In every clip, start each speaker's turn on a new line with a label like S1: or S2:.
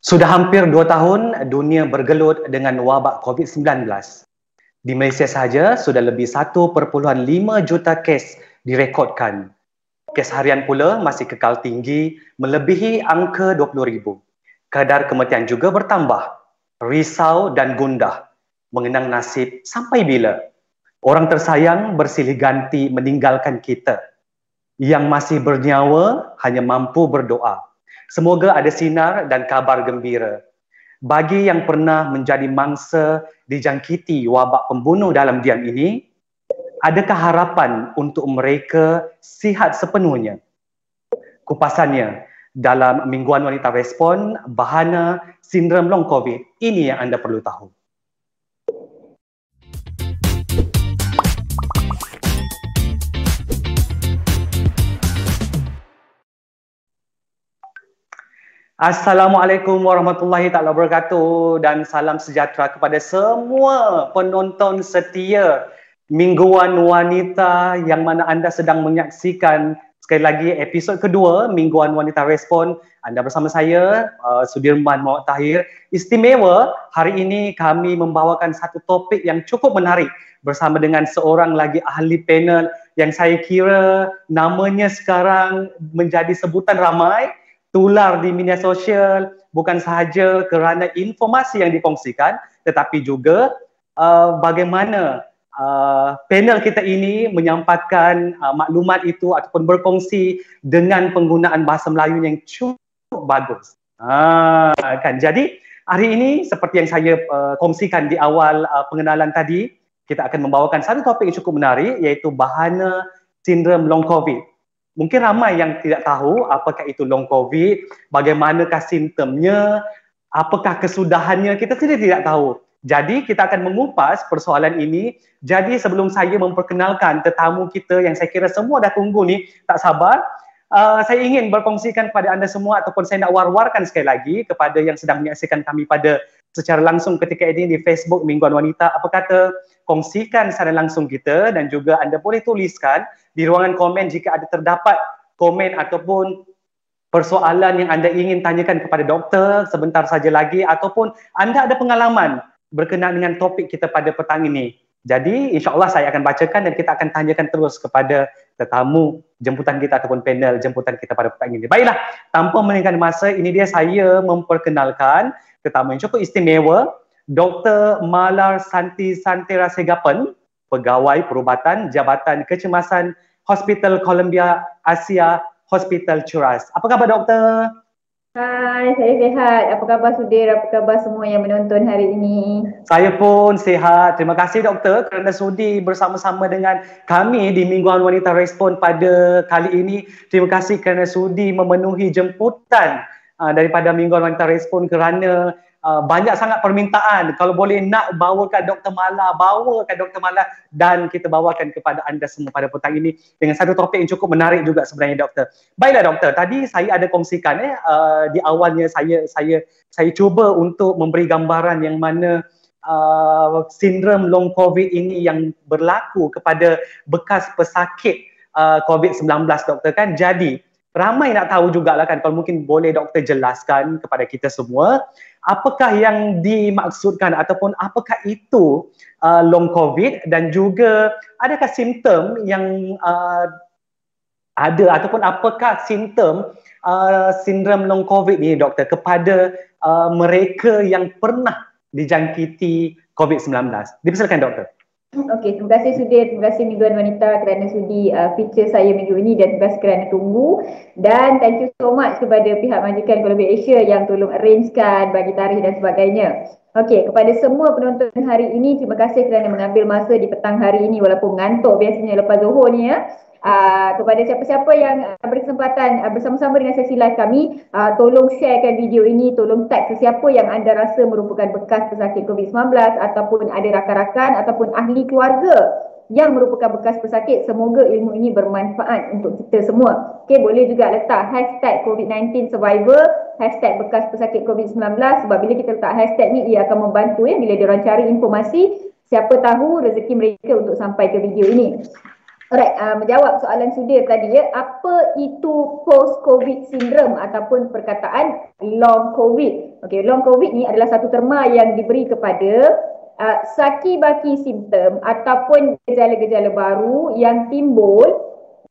S1: Sudah hampir dua tahun dunia bergelut dengan wabak COVID-19. Di Malaysia sahaja sudah lebih 1.5 juta kes direkodkan. Kes harian pula masih kekal tinggi melebihi angka 20,000. Kadar kematian juga bertambah. Risau dan gundah mengenang nasib sampai bila orang tersayang bersilih ganti meninggalkan kita. Yang masih bernyawa hanya mampu berdoa Semoga ada sinar dan kabar gembira. Bagi yang pernah menjadi mangsa dijangkiti wabak pembunuh dalam diam ini, adakah harapan untuk mereka sihat sepenuhnya? Kupasannya dalam Mingguan Wanita Respon, bahana sindrom long COVID, ini yang anda perlu tahu. Assalamualaikum warahmatullahi taala wabarakatuh dan salam sejahtera kepada semua penonton setia Mingguan Wanita yang mana anda sedang menyaksikan sekali lagi episod kedua Mingguan Wanita Respon. Anda bersama saya uh, Sudirman Muhammad Tahir. Istimewa hari ini kami membawakan satu topik yang cukup menarik bersama dengan seorang lagi ahli panel yang saya kira namanya sekarang menjadi sebutan ramai tular di media sosial bukan sahaja kerana informasi yang dikongsikan tetapi juga uh, bagaimana uh, panel kita ini menyampaikan uh, maklumat itu ataupun berkongsi dengan penggunaan bahasa Melayu yang cukup bagus. Ha, kan jadi hari ini seperti yang saya uh, kongsikan di awal uh, pengenalan tadi kita akan membawakan satu topik yang cukup menarik iaitu bahana sindrom long covid Mungkin ramai yang tidak tahu apakah itu long covid, bagaimanakah simptomnya, apakah kesudahannya, kita sendiri tidak tahu. Jadi kita akan mengupas persoalan ini. Jadi sebelum saya memperkenalkan tetamu kita yang saya kira semua dah tunggu ni, tak sabar. Uh, saya ingin berkongsikan kepada anda semua ataupun saya nak war-warkan sekali lagi kepada yang sedang menyaksikan kami pada secara langsung ketika ini di Facebook Mingguan Wanita. Apa kata kongsikan secara langsung kita dan juga anda boleh tuliskan di ruangan komen jika ada terdapat komen ataupun persoalan yang anda ingin tanyakan kepada doktor sebentar saja lagi ataupun anda ada pengalaman berkenaan dengan topik kita pada petang ini. Jadi insyaAllah saya akan bacakan dan kita akan tanyakan terus kepada tetamu jemputan kita ataupun panel jemputan kita pada petang ini. Baiklah, tanpa meninggalkan masa, ini dia saya memperkenalkan tetamu yang cukup istimewa, Dr. Malar Santi Santera Segapan, Pegawai Perubatan Jabatan Kecemasan Hospital Columbia Asia Hospital Curas. Apa khabar doktor?
S2: Hai, saya sihat. Apa khabar Sudir? Apa khabar semua yang menonton hari ini?
S1: Saya pun sihat. Terima kasih doktor kerana sudi bersama-sama dengan kami di Mingguan Wanita Respon pada kali ini. Terima kasih kerana sudi memenuhi jemputan uh, daripada Mingguan Wanita Respon kerana uh, banyak sangat permintaan kalau boleh nak bawakan Dr. Mala, bawakan Dr. Mala dan kita bawakan kepada anda semua pada petang ini dengan satu topik yang cukup menarik juga sebenarnya doktor. Baiklah doktor, tadi saya ada kongsikan eh uh, di awalnya saya saya saya cuba untuk memberi gambaran yang mana uh, sindrom long covid ini yang berlaku kepada bekas pesakit uh, COVID-19 doktor kan. Jadi ramai nak tahu jugalah kan kalau mungkin boleh doktor jelaskan kepada kita semua apakah yang dimaksudkan ataupun apakah itu uh, long covid dan juga adakah simptom yang uh, ada ataupun apakah simptom uh, sindrom long covid ni doktor kepada uh, mereka yang pernah dijangkiti covid-19 dipersilakan doktor
S2: Okey, terima kasih Sudir, terima kasih Mingguan Wanita kerana sudi uh, feature saya minggu ini dan terima kasih kerana tunggu dan thank you so much kepada pihak Majikan Columbia Asia yang tolong arrangekan bagi tarikh dan sebagainya. Okey, kepada semua penonton hari ini, terima kasih kerana mengambil masa di petang hari ini walaupun ngantuk biasanya lepas zuhur ni ya. Uh, kepada siapa-siapa yang uh, berkesempatan uh, bersama-sama dengan sesi live kami, uh, tolong sharekan video ini, tolong tag sesiapa yang anda rasa merupakan bekas pesakit COVID-19 ataupun ada rakan-rakan ataupun ahli keluarga yang merupakan bekas pesakit. Semoga ilmu ini bermanfaat untuk kita semua. Okay, boleh juga letak hashtag COVID-19 survivor, hashtag bekas pesakit COVID-19 sebab bila kita letak hashtag ni, ia akan membantu ya bila diorang cari informasi siapa tahu rezeki mereka untuk sampai ke video ini. Alright, uh, menjawab soalan Sudir tadi ya, apa itu post-COVID syndrome ataupun perkataan long COVID? Okay, long COVID ni adalah satu terma yang diberi kepada uh, saki-baki simptom ataupun gejala-gejala baru yang timbul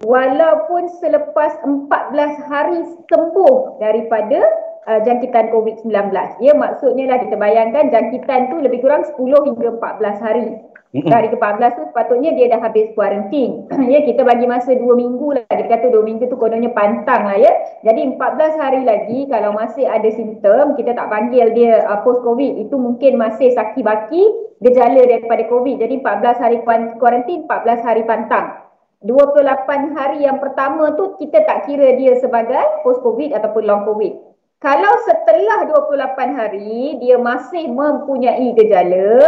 S2: walaupun selepas 14 hari sembuh daripada uh, jangkitan COVID-19. Ya, maksudnya lah kita bayangkan jangkitan tu lebih kurang 10 hingga 14 hari. Hari ke-14 tu sepatutnya dia dah habis kuarantin. ya, kita bagi masa 2 minggu lah. Kita kata 2 minggu tu kononnya pantang lah ya. Jadi 14 hari lagi kalau masih ada simptom, kita tak panggil dia uh, post-COVID. Itu mungkin masih saki baki gejala daripada COVID. Jadi 14 hari kuarantin, 14 hari pantang. 28 hari yang pertama tu kita tak kira dia sebagai post-COVID ataupun long COVID. Kalau setelah 28 hari dia masih mempunyai gejala,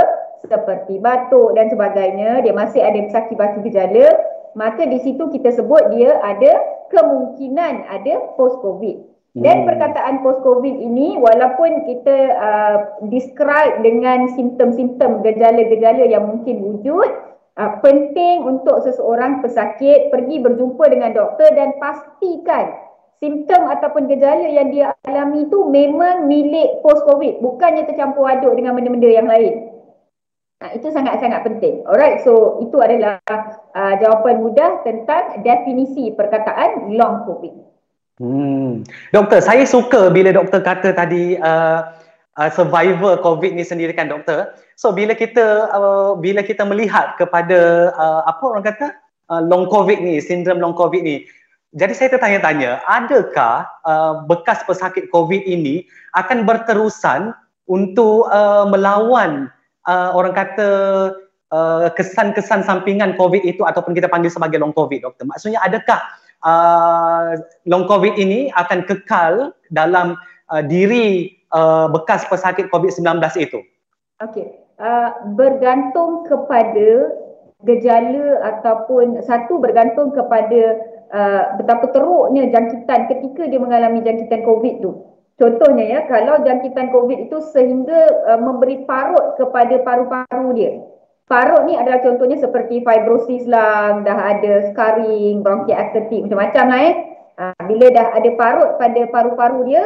S2: seperti batuk dan sebagainya, dia masih ada sakit-baki gejala, maka di situ kita sebut dia ada kemungkinan ada post-COVID. Dan hmm. perkataan post-COVID ini walaupun kita uh, describe dengan simptom-simptom gejala-gejala yang mungkin wujud, uh, penting untuk seseorang pesakit pergi berjumpa dengan doktor dan pastikan simptom ataupun gejala yang dia alami itu memang milik post-COVID. Bukannya tercampur aduk dengan benda-benda yang lain. Ha, itu sangat-sangat penting. Alright, so itu adalah uh, jawapan mudah tentang definisi perkataan long COVID.
S1: Hmm. Doktor, saya suka bila doktor kata tadi uh, uh, survivor COVID ni sendiri kan doktor. So bila kita uh, bila kita melihat kepada uh, apa orang kata uh, long COVID ni, sindrom long COVID ni. Jadi saya tertanya-tanya, adakah uh, bekas pesakit COVID ini akan berterusan untuk uh, melawan uh, orang kata uh, kesan-kesan sampingan COVID itu ataupun kita panggil sebagai long COVID, doktor? Maksudnya adakah uh, long COVID ini akan kekal dalam uh, diri uh, bekas pesakit COVID-19 itu?
S2: Okey, uh, bergantung kepada gejala ataupun satu bergantung kepada uh, betapa teruknya jangkitan ketika dia mengalami jangkitan COVID tu. Contohnya ya, kalau jangkitan COVID itu sehingga uh, memberi parut kepada paru-paru dia. Parut ni adalah contohnya seperti fibrosis lah, dah ada scarring, bronchiectasis, macam-macam lah eh. Uh, bila dah ada parut pada paru-paru dia,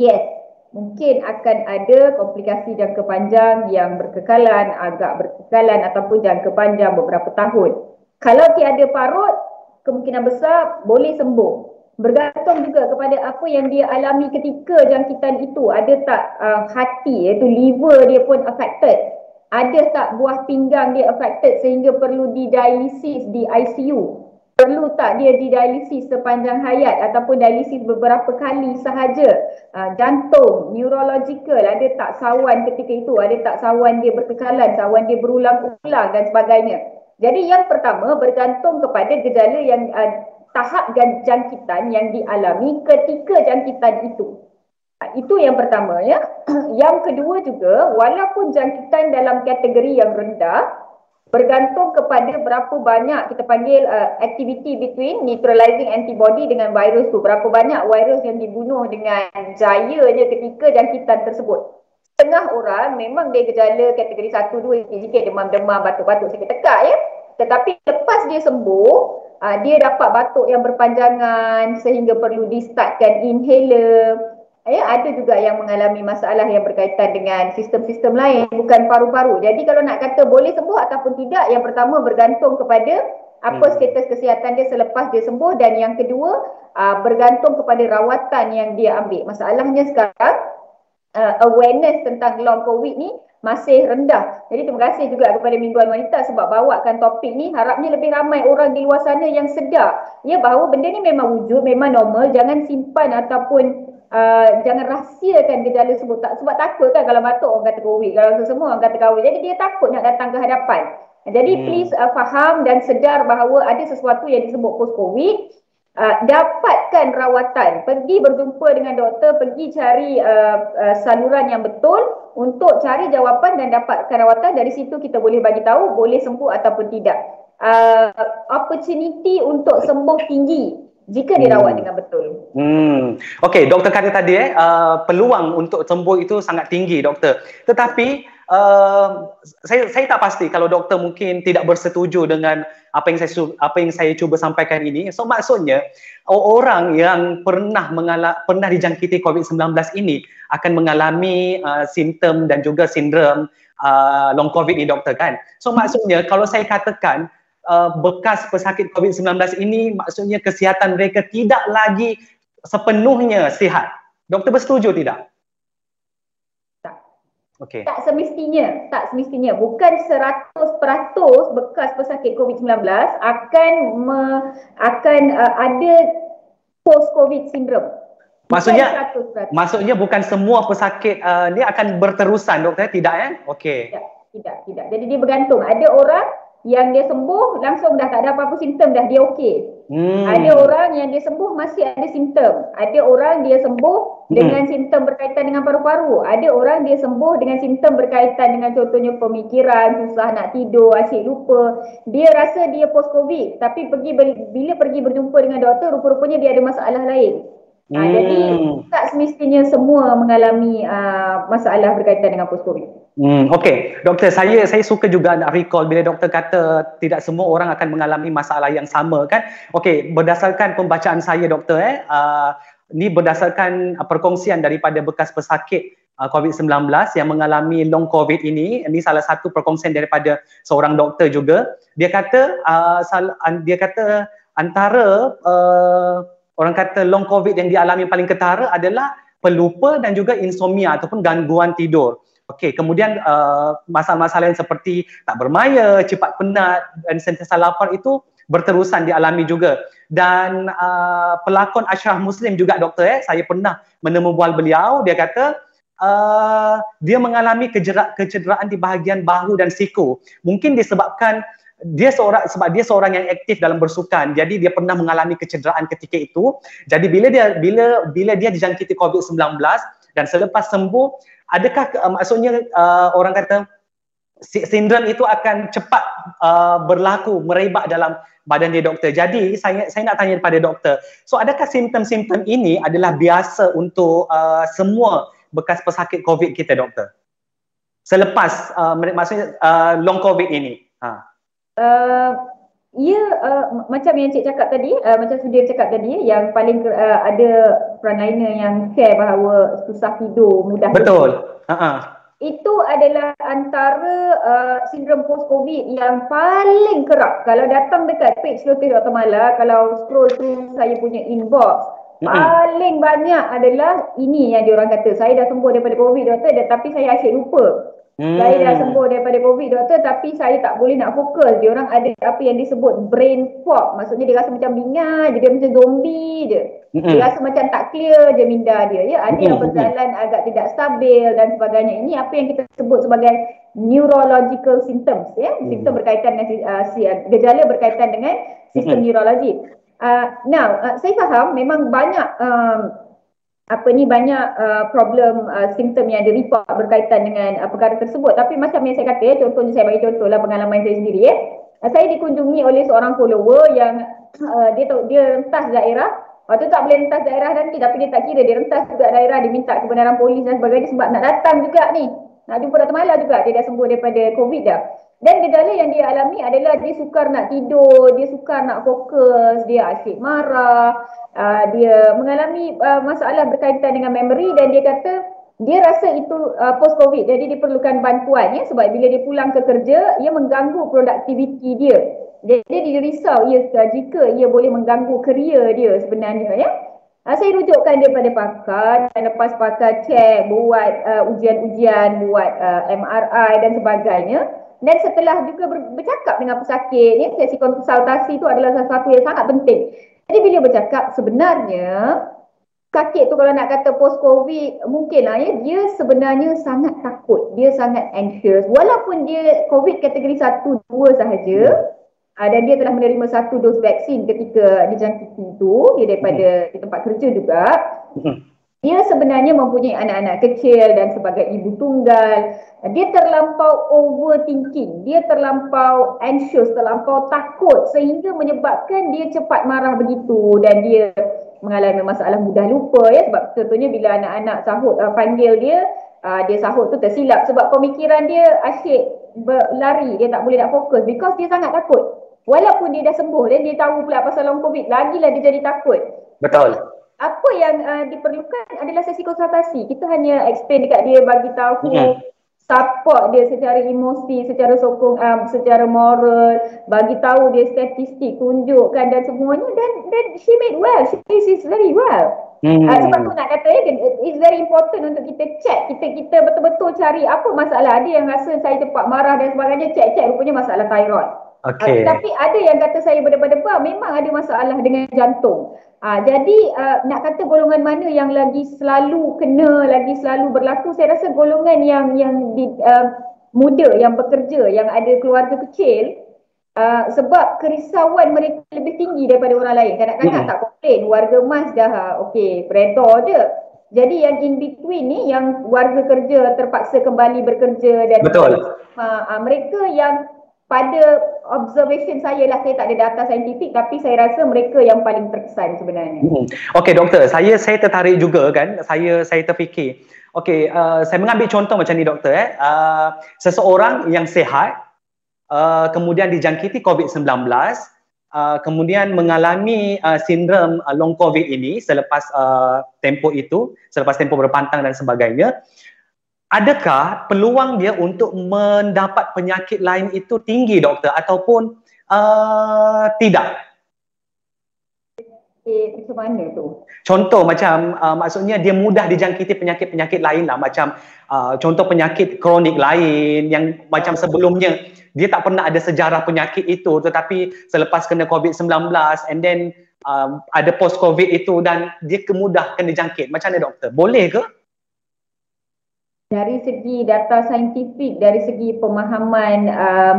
S2: yes, mungkin akan ada komplikasi jangka panjang yang berkekalan, agak berkekalan ataupun jangka panjang beberapa tahun. Kalau tiada parut, kemungkinan besar boleh sembuh bergantung juga kepada apa yang dia alami ketika jangkitan itu. Ada tak uh, hati iaitu liver dia pun affected? Ada tak buah pinggang dia affected sehingga perlu didialisis di ICU perlu tak dia didialisis sepanjang hayat ataupun dialisis beberapa kali sahaja? Uh, jantung neurological ada tak sawan ketika itu? Ada tak sawan dia berkekalan sawan dia berulang-ulang dan sebagainya? Jadi yang pertama bergantung kepada gejala yang uh, tahap jangkitan yang dialami ketika jangkitan itu. Ha, itu yang pertama ya. Yang kedua juga walaupun jangkitan dalam kategori yang rendah bergantung kepada berapa banyak kita panggil uh, activity between neutralizing antibody dengan virus tu. Berapa banyak virus yang dibunuh dengan jayanya ketika jangkitan tersebut. Setengah orang memang dia gejala kategori 1, 2, sikit demam-demam, batuk-batuk, sakit tekak ya. Tetapi lepas dia sembuh, uh, dia dapat batuk yang berpanjangan sehingga perlu di-startkan inhaler. Ya, ada juga yang mengalami masalah yang berkaitan dengan sistem-sistem lain bukan paru-paru. Jadi kalau nak kata boleh sembuh ataupun tidak, yang pertama bergantung kepada apa hmm. status kesihatan dia selepas dia sembuh dan yang kedua uh, bergantung kepada rawatan yang dia ambil. Masalahnya sekarang uh, awareness tentang long covid ni masih rendah. Jadi terima kasih juga kepada Mingguan Wanita sebab bawakan topik ni. Harapnya lebih ramai orang di luar sana yang sedar ya bahawa benda ni memang wujud, memang normal. Jangan simpan ataupun uh, jangan rahsiakan gejala sebut tak sebab takut kan kalau batuk orang kata COVID, kalau semua orang kata COVID. Jadi dia takut nak datang ke hadapan. Jadi hmm. please uh, faham dan sedar bahawa ada sesuatu yang disebut post COVID. Uh, dapatkan rawatan, pergi berjumpa dengan doktor, pergi cari uh, uh, saluran yang betul untuk cari jawapan dan dapatkan rawatan dari situ kita boleh bagi tahu boleh sembuh ataupun tidak. Uh, opportunity untuk sembuh tinggi jika dirawat hmm. dengan betul.
S1: Hmm. Okey, doktor kata tadi eh uh, peluang untuk sembuh itu sangat tinggi doktor. Tetapi uh, saya saya tak pasti kalau doktor mungkin tidak bersetuju dengan apa yang saya apa yang saya cuba sampaikan ini. So maksudnya orang yang pernah mengalami pernah dijangkiti COVID-19 ini akan mengalami uh, simptom dan juga sindrom uh, long COVID ni doktor kan. So maksudnya kalau saya katakan uh, bekas pesakit COVID-19 ini maksudnya kesihatan mereka tidak lagi sepenuhnya sihat. Doktor bersetuju tidak?
S2: Okay. Tak semestinya, tak semestinya. Bukan 100% bekas pesakit COVID-19 akan me, akan uh, ada post COVID syndrome.
S1: Maksudnya maksudnya bukan semua pesakit uh, ni akan berterusan doktor tidak ya? Okey.
S2: Tidak, tidak, tidak. Jadi dia bergantung. Ada orang yang dia sembuh langsung dah tak ada apa-apa simptom dah dia okey. Hmm. Ada orang yang dia sembuh masih ada simptom. Ada orang dia sembuh hmm. dengan simptom berkaitan dengan paru-paru. Ada orang dia sembuh dengan simptom berkaitan dengan contohnya pemikiran, susah nak tidur, asyik lupa. Dia rasa dia post covid tapi pergi bila pergi berjumpa dengan doktor rupa-rupanya dia ada masalah lain. Hmm. Uh, jadi tak semestinya semua mengalami uh, masalah berkaitan dengan post covid.
S1: Hmm, okay, doktor saya saya suka juga nak recall bila doktor kata tidak semua orang akan mengalami masalah yang sama kan. Okay, berdasarkan pembacaan saya doktor eh, uh, ni berdasarkan uh, perkongsian daripada bekas pesakit uh, COVID-19 yang mengalami long COVID ini, ini salah satu perkongsian daripada seorang doktor juga. Dia kata uh, sal, uh, dia kata antara uh, orang kata long covid yang dialami paling ketara adalah pelupa dan juga insomnia ataupun gangguan tidur. Okey, kemudian uh, masalah-masalah yang seperti tak bermaya, cepat penat dan sentiasa lapar itu berterusan dialami juga. Dan uh, pelakon Ashraf Muslim juga doktor eh, saya pernah menemu bual beliau, dia kata uh, dia mengalami kecederaan di bahagian bahu dan siku. Mungkin disebabkan dia seorang sebab dia seorang yang aktif dalam bersukan jadi dia pernah mengalami kecederaan ketika itu jadi bila dia bila bila dia dijangkiti COVID-19 dan selepas sembuh adakah uh, maksudnya uh, orang kata sindrom itu akan cepat uh, berlaku merebak dalam badan dia doktor? Jadi saya saya nak tanya kepada doktor so adakah simptom-simptom ini adalah biasa untuk uh, semua bekas pesakit COVID kita doktor? Selepas uh, maksudnya uh, long COVID ini. Ha.
S2: Uh, ia uh, macam yang cik cakap tadi, uh, macam Sudir cakap tadi yang paling uh, ada frontliner yang share bahawa susah tidur, mudah
S1: Betul. Uh-huh.
S2: Itu adalah antara uh, sindrom post covid yang paling kerap. Kalau datang dekat page Lotus Dr. Mala, kalau scroll through saya punya inbox, mm-hmm. paling banyak adalah ini yang diorang kata, saya dah sembuh daripada covid doktor tapi saya asyik lupa. Hmm. Saya dah sembuh daripada COVID doktor tapi saya tak boleh nak fokus. Dia orang ada apa yang disebut brain fog. Maksudnya dia rasa macam bingat, dia macam zombie je. Hmm. Dia rasa macam tak clear je minda dia. Ya, ada hmm. yang berjalan agak tidak stabil dan sebagainya. Ini apa yang kita sebut sebagai neurological symptoms ya. Hmm. Simptom berkaitan dengan uh, gejala berkaitan dengan sistem hmm. neurologi. Uh, now, uh, saya faham memang banyak um, apa ni banyak uh, problem uh, simptom yang direport berkaitan dengan uh, perkara tersebut. Tapi macam yang saya kata ya, contohnya saya bagi contoh lah pengalaman saya sendiri ya uh, saya dikunjungi oleh seorang follower yang uh, dia tahu dia rentas daerah. Waktu tak boleh rentas daerah nanti tapi dia tak kira dia rentas juga daerah dia minta kebenaran polis dan sebagainya sebab nak datang juga ni. Nak jumpa Dr. Mala juga dia dah sembuh daripada covid dah dan gejala yang dia alami adalah dia sukar nak tidur, dia sukar nak fokus, dia asyik marah, uh, dia mengalami uh, masalah berkaitan dengan memory dan dia kata dia rasa itu uh, post covid jadi dia perlukan bantuan ya sebab bila dia pulang ke kerja ia mengganggu produktiviti dia. Jadi dia risau ia jika ia boleh mengganggu kerja dia sebenarnya ya. Uh, saya rujukkan dia pada pakar dan lepas pakar cek buat uh, ujian-ujian buat uh, MRI dan sebagainya dan setelah juga ber- bercakap dengan pesakit, ya, sesi konsultasi itu adalah sesuatu yang sangat penting. Jadi bila bercakap sebenarnya sakit tu kalau nak kata post covid mungkin lah ya dia sebenarnya sangat takut dia sangat anxious walaupun dia covid kategori 1 2 sahaja uh, dan dia telah menerima satu dos vaksin ketika dijangkiti itu dia daripada hmm. di tempat kerja juga hmm dia sebenarnya mempunyai anak-anak kecil dan sebagai ibu tunggal. Dia terlampau overthinking. Dia terlampau anxious terlampau takut sehingga menyebabkan dia cepat marah begitu dan dia mengalami masalah mudah lupa ya. Sebab contohnya bila anak-anak sahut uh, panggil dia uh, dia sahut tu tersilap sebab pemikiran dia asyik berlari. Dia tak boleh nak fokus because dia sangat takut. Walaupun dia dah sembuh dan dia tahu pula pasal long covid lagilah dia jadi takut.
S1: Betul
S2: apa yang uh, diperlukan adalah sesi konsultasi kita hanya explain dekat dia bagi tahu mm-hmm support dia secara emosi, secara sokong, um, secara moral, bagi tahu dia statistik, tunjukkan dan semuanya dan dan she made well, she is very well. Hmm. Uh, sebab tu nak kata ya, it's very important untuk kita check, kita kita betul-betul cari apa masalah. Ada yang rasa saya cepat marah dan sebagainya, check-check rupanya masalah thyroid. Okay. Uh, tapi ada yang kata saya berdebar-debar, memang ada masalah dengan jantung. Ha, jadi uh, nak kata golongan mana yang lagi selalu kena, lagi selalu berlaku, saya rasa golongan yang yang di, uh, muda, yang bekerja, yang ada keluarga kecil uh, sebab kerisauan mereka lebih tinggi daripada orang lain. Kadang-kadang hmm. tak komplain, warga emas dah okey, redor je. Jadi yang in between ni, yang warga kerja terpaksa kembali bekerja dan
S1: Betul.
S2: Uh, uh, mereka yang pada observation saya lah saya tak ada data saintifik tapi saya rasa mereka yang paling terkesan sebenarnya. Hmm.
S1: Okey doktor, saya saya tertarik juga kan. Saya saya terfikir. Okey, uh, saya mengambil contoh macam ni doktor eh. Uh, seseorang yang sihat uh, kemudian dijangkiti COVID-19 uh, kemudian mengalami uh, sindrom uh, long COVID ini selepas uh, tempoh itu, selepas tempoh berpantang dan sebagainya adakah peluang dia untuk mendapat penyakit lain itu tinggi doktor ataupun uh, tidak?
S2: Eh, macam mana tu?
S1: Contoh macam uh, maksudnya dia mudah dijangkiti penyakit-penyakit lain lah macam uh, contoh penyakit kronik lain yang macam sebelumnya dia tak pernah ada sejarah penyakit itu tetapi selepas kena COVID-19 and then um, ada post COVID itu dan dia kemudah kena jangkit. Macam mana doktor? Boleh ke?
S2: Dari segi data saintifik, dari segi pemahaman um,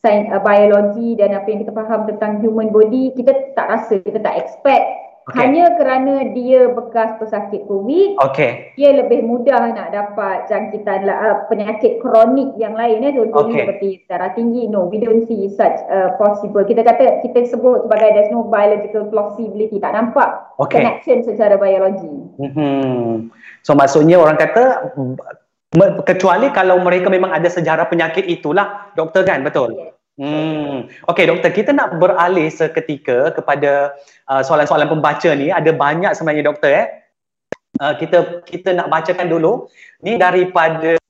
S2: sains, uh, biologi dan apa yang kita faham tentang human body, kita tak rasa, kita tak expect. Okay. Hanya kerana dia bekas pesakit COVID, okay. dia lebih mudah nak dapat jangkitan uh, penyakit kronik yang lain. Eh, contohnya okay. seperti darah tinggi. No, we don't see such uh, possible. Kita kata, kita sebut sebagai there's no biological plausibility. Tak nampak okay. connection secara biologi. Mm-hmm.
S1: So maksudnya orang kata kecuali kalau mereka memang ada sejarah penyakit itulah doktor kan betul hmm okey doktor kita nak beralih seketika kepada uh, soalan-soalan pembaca ni ada banyak sebenarnya doktor eh uh, kita kita nak bacakan dulu ni daripada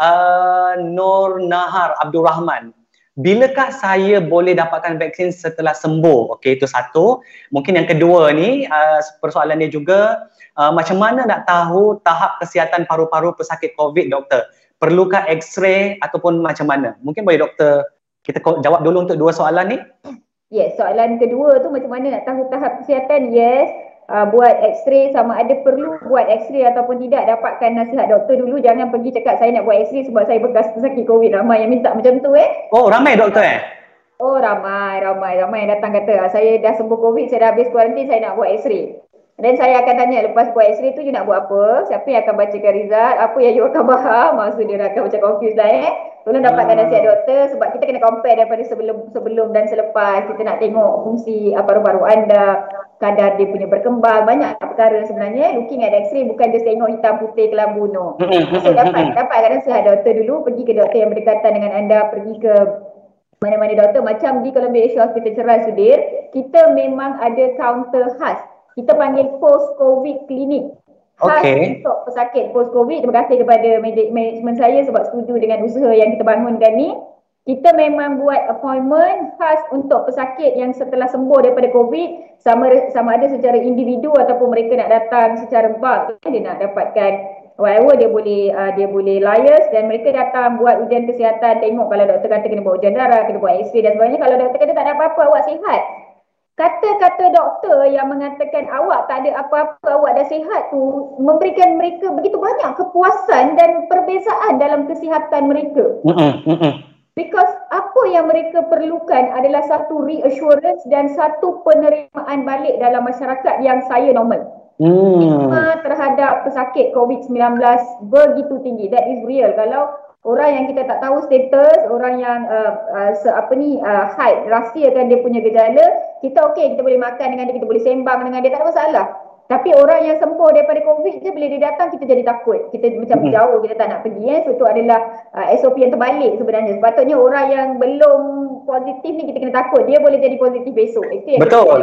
S1: uh, Nur Nahar Abdul Rahman Bilakah saya boleh dapatkan vaksin setelah sembuh? Okey, itu satu. Mungkin yang kedua ni, uh, persoalan dia juga, uh, macam mana nak tahu tahap kesihatan paru-paru pesakit COVID, doktor? Perlukah X-ray ataupun macam mana? Mungkin boleh doktor kita jawab dulu untuk dua soalan ni.
S2: Yes, soalan kedua tu macam mana nak tahu tahap kesihatan? Yes, uh, buat X-ray sama ada perlu buat X-ray ataupun tidak dapatkan nasihat doktor dulu. Jangan pergi cakap saya nak buat X-ray sebab saya bekas pesakit COVID. Ramai yang minta macam tu eh.
S1: Oh, ramai doktor eh?
S2: Oh, ramai, ramai, ramai yang datang kata saya dah sembuh COVID, saya dah habis kuarantin, saya nak buat X-ray. Dan saya akan tanya lepas buat X-ray tu you nak buat apa? Siapa yang akan bacakan result? Apa yang you akan faham? Maksud dia akan macam confused lah eh. Tolong dapatkan hmm. nasihat doktor sebab kita kena compare daripada sebelum sebelum dan selepas. Kita nak tengok fungsi paru-paru anda, kadar dia punya berkembang. Banyak perkara sebenarnya. Looking at X-ray bukan just tengok hitam putih kelambu no. So dapat dapatkan nasihat doktor dulu. Pergi ke doktor yang berdekatan dengan anda. Pergi ke mana-mana doktor. Macam di Columbia Asia Hospital Cerai Sudir. Kita memang ada counter khas kita panggil post covid clinic. Khas okay. untuk pesakit post covid terima kasih kepada management saya sebab setuju dengan usaha yang kita bangunkan ni. Kita memang buat appointment khas untuk pesakit yang setelah sembuh daripada covid. Sama sama ada secara individu ataupun mereka nak datang secara bulk dia nak dapatkan whatever dia boleh uh, dia boleh liars. Dan mereka datang buat ujian kesihatan tengok kalau doktor kata kena buat ujian darah kena buat x-ray dan sebagainya. Kalau doktor kata tak ada apa-apa awak sihat kata-kata doktor yang mengatakan awak tak ada apa-apa, awak dah sihat tu memberikan mereka begitu banyak kepuasan dan perbezaan dalam kesihatan mereka. Because apa yang mereka perlukan adalah satu reassurance dan satu penerimaan balik dalam masyarakat yang saya normal. Hmm. terhadap pesakit COVID-19 begitu tinggi. That is real. Kalau orang yang kita tak tahu status, orang yang uh, uh, se, apa ni uh, hide, rahsiakan dia punya gejala, kita okey, kita boleh makan dengan dia, kita boleh sembang dengan dia, tak ada masalah. Tapi orang yang sembuh daripada COVID je bila dia datang kita jadi takut. Kita macam hmm. jauh kita tak nak pergi eh. So itu adalah uh, SOP yang terbalik sebenarnya. Sepatutnya orang yang belum positif ni kita kena takut. Dia boleh jadi positif besok.
S1: Itu yang Betul.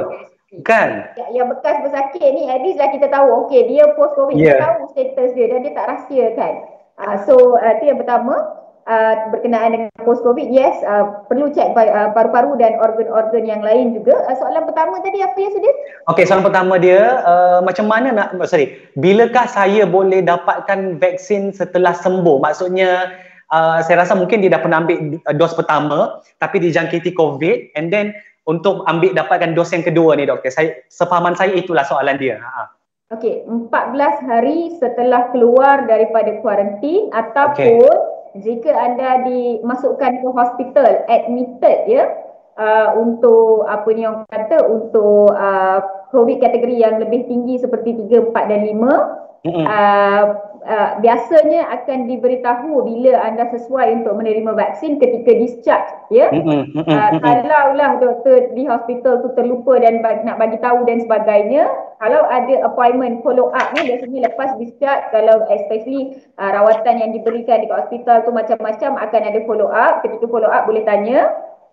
S1: Kan?
S2: Yang, yang bekas bersakit ni at least lah kita tahu okay dia post COVID yeah. kita tahu status dia dan dia tak rahsia kan. Uh, so uh, itu yang pertama uh, berkenaan dengan post covid yes uh, perlu cek uh, paru-paru dan organ-organ yang lain juga. Uh, soalan pertama tadi apa ya Sudin?
S1: Okey soalan pertama dia uh, macam mana nak oh, sorry bilakah saya boleh dapatkan vaksin setelah sembuh? Maksudnya uh, saya rasa mungkin dia dah pernah ambil dos pertama tapi dijangkiti covid and then untuk ambil dapatkan dos yang kedua ni doktor. Saya sepahaman saya itulah soalan dia ha
S2: Okey, 14 hari setelah keluar daripada kuarantin ataupun okay jika anda dimasukkan ke hospital admitted ya uh, untuk apa ni orang kata untuk uh, covid kategori yang lebih tinggi seperti 3 4 dan 5 Mm-hmm. Uh, uh, biasanya akan diberitahu bila anda sesuai untuk menerima vaksin ketika discharge ya? Mm-hmm. uh, kalau lah doktor di hospital tu terlupa dan bagi, nak bagi tahu dan sebagainya kalau ada appointment follow up ni biasanya lepas discharge kalau especially uh, rawatan yang diberikan di hospital tu macam-macam akan ada follow up. Ketika follow up boleh tanya.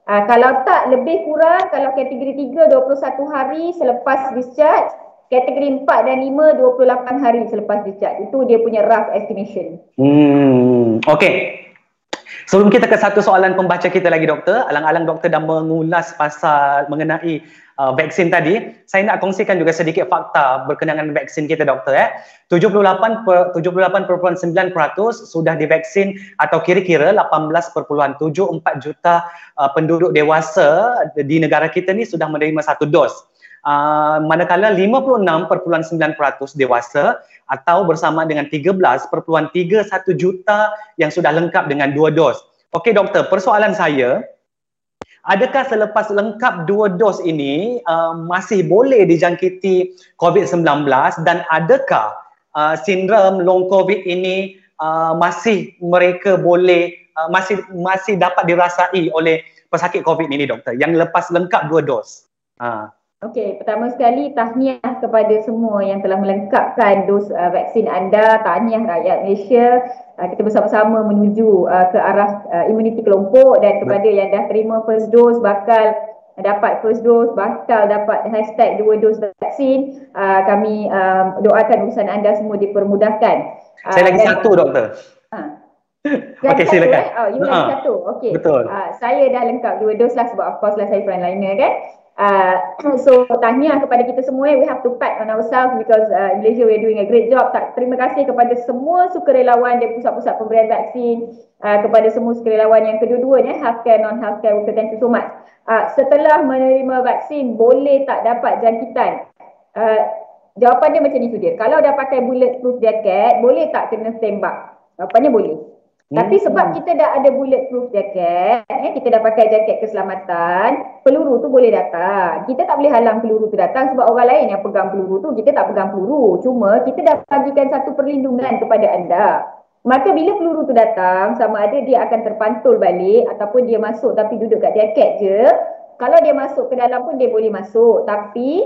S2: Uh, kalau tak lebih kurang kalau kategori 3 21 hari selepas discharge kategori 4 dan 5 28 hari selepas discharge. Itu dia punya rough estimation.
S1: Hmm. Okey. Sebelum kita ke satu soalan pembaca kita lagi doktor, alang-alang doktor dah mengulas pasal mengenai uh, vaksin tadi, saya nak kongsikan juga sedikit fakta berkenaan dengan vaksin kita doktor eh. 78 per, 78.9% sudah divaksin atau kira-kira 18.74 juta uh, penduduk dewasa di negara kita ni sudah menerima satu dos uh, manakala 56.9% dewasa atau bersama dengan 13.31 juta yang sudah lengkap dengan dua dos. Okey doktor, persoalan saya, adakah selepas lengkap dua dos ini uh, masih boleh dijangkiti COVID-19 dan adakah uh, sindrom long COVID ini uh, masih mereka boleh uh, masih masih dapat dirasai oleh pesakit COVID ini doktor yang lepas lengkap dua dos? Uh.
S2: Okey, pertama sekali tahniah kepada semua yang telah melengkapkan dos uh, vaksin anda. Tahniah rakyat Malaysia. Uh, kita bersama-sama menuju uh, ke arah uh, imuniti kelompok dan kepada yang dah terima first dose bakal dapat first dose, bakal dapat hashtag dua dos vaksin. Uh, kami uh, doakan urusan anda semua dipermudahkan.
S1: Uh, Saya lagi satu doktor. Ha. Okey silakan.
S2: Eh? Oh, you ha. lagi satu. Okey.
S1: Betul. Uh,
S2: saya dah lengkap dua dos lah sebab of course lah saya frontliner kan. Uh, so tahniah kepada kita semua we have to pat on ourselves because uh, Malaysia we're doing a great job. Tak terima kasih kepada semua sukarelawan dan pusat-pusat pemberian vaksin uh, kepada semua sukarelawan yang kedua-duanya healthcare non healthcare worker thank you so much. Uh, setelah menerima vaksin boleh tak dapat jangkitan? Uh, jawapan dia macam ni Sudir. Kalau dah pakai bulletproof jacket boleh tak kena tembak? Jawapannya boleh tapi sebab hmm. kita dah ada bulletproof jacket, eh, kita dah pakai jaket keselamatan, peluru tu boleh datang. Kita tak boleh halang peluru tu datang sebab orang lain yang pegang peluru tu, kita tak pegang peluru. Cuma kita dah bagikan satu perlindungan kepada anda. Maka bila peluru tu datang, sama ada dia akan terpantul balik ataupun dia masuk tapi duduk kat jaket je. Kalau dia masuk ke dalam pun dia boleh masuk. Tapi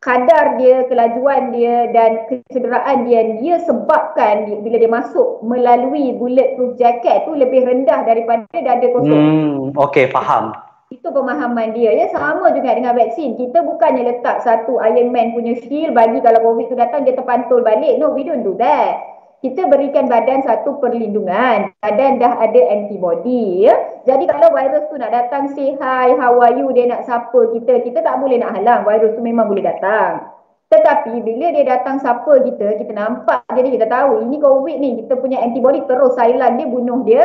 S2: kadar dia, kelajuan dia dan kecederaan dia dia sebabkan dia, bila dia masuk melalui bulletproof jacket tu lebih rendah daripada dada kosong. Hmm,
S1: okey, faham.
S2: Itu pemahaman dia. Ya sama juga dengan vaksin. Kita bukannya letak satu Iron Man punya shield bagi kalau COVID tu datang dia terpantul balik. No, we don't do that kita berikan badan satu perlindungan. Badan dah ada antibody. Ya? Jadi kalau virus tu nak datang say hi, how are you, dia nak sapa kita, kita tak boleh nak halang. Virus tu memang boleh datang. Tetapi bila dia datang sapa kita, kita nampak jadi kita tahu ini COVID ni, kita punya antibody terus silent dia bunuh dia.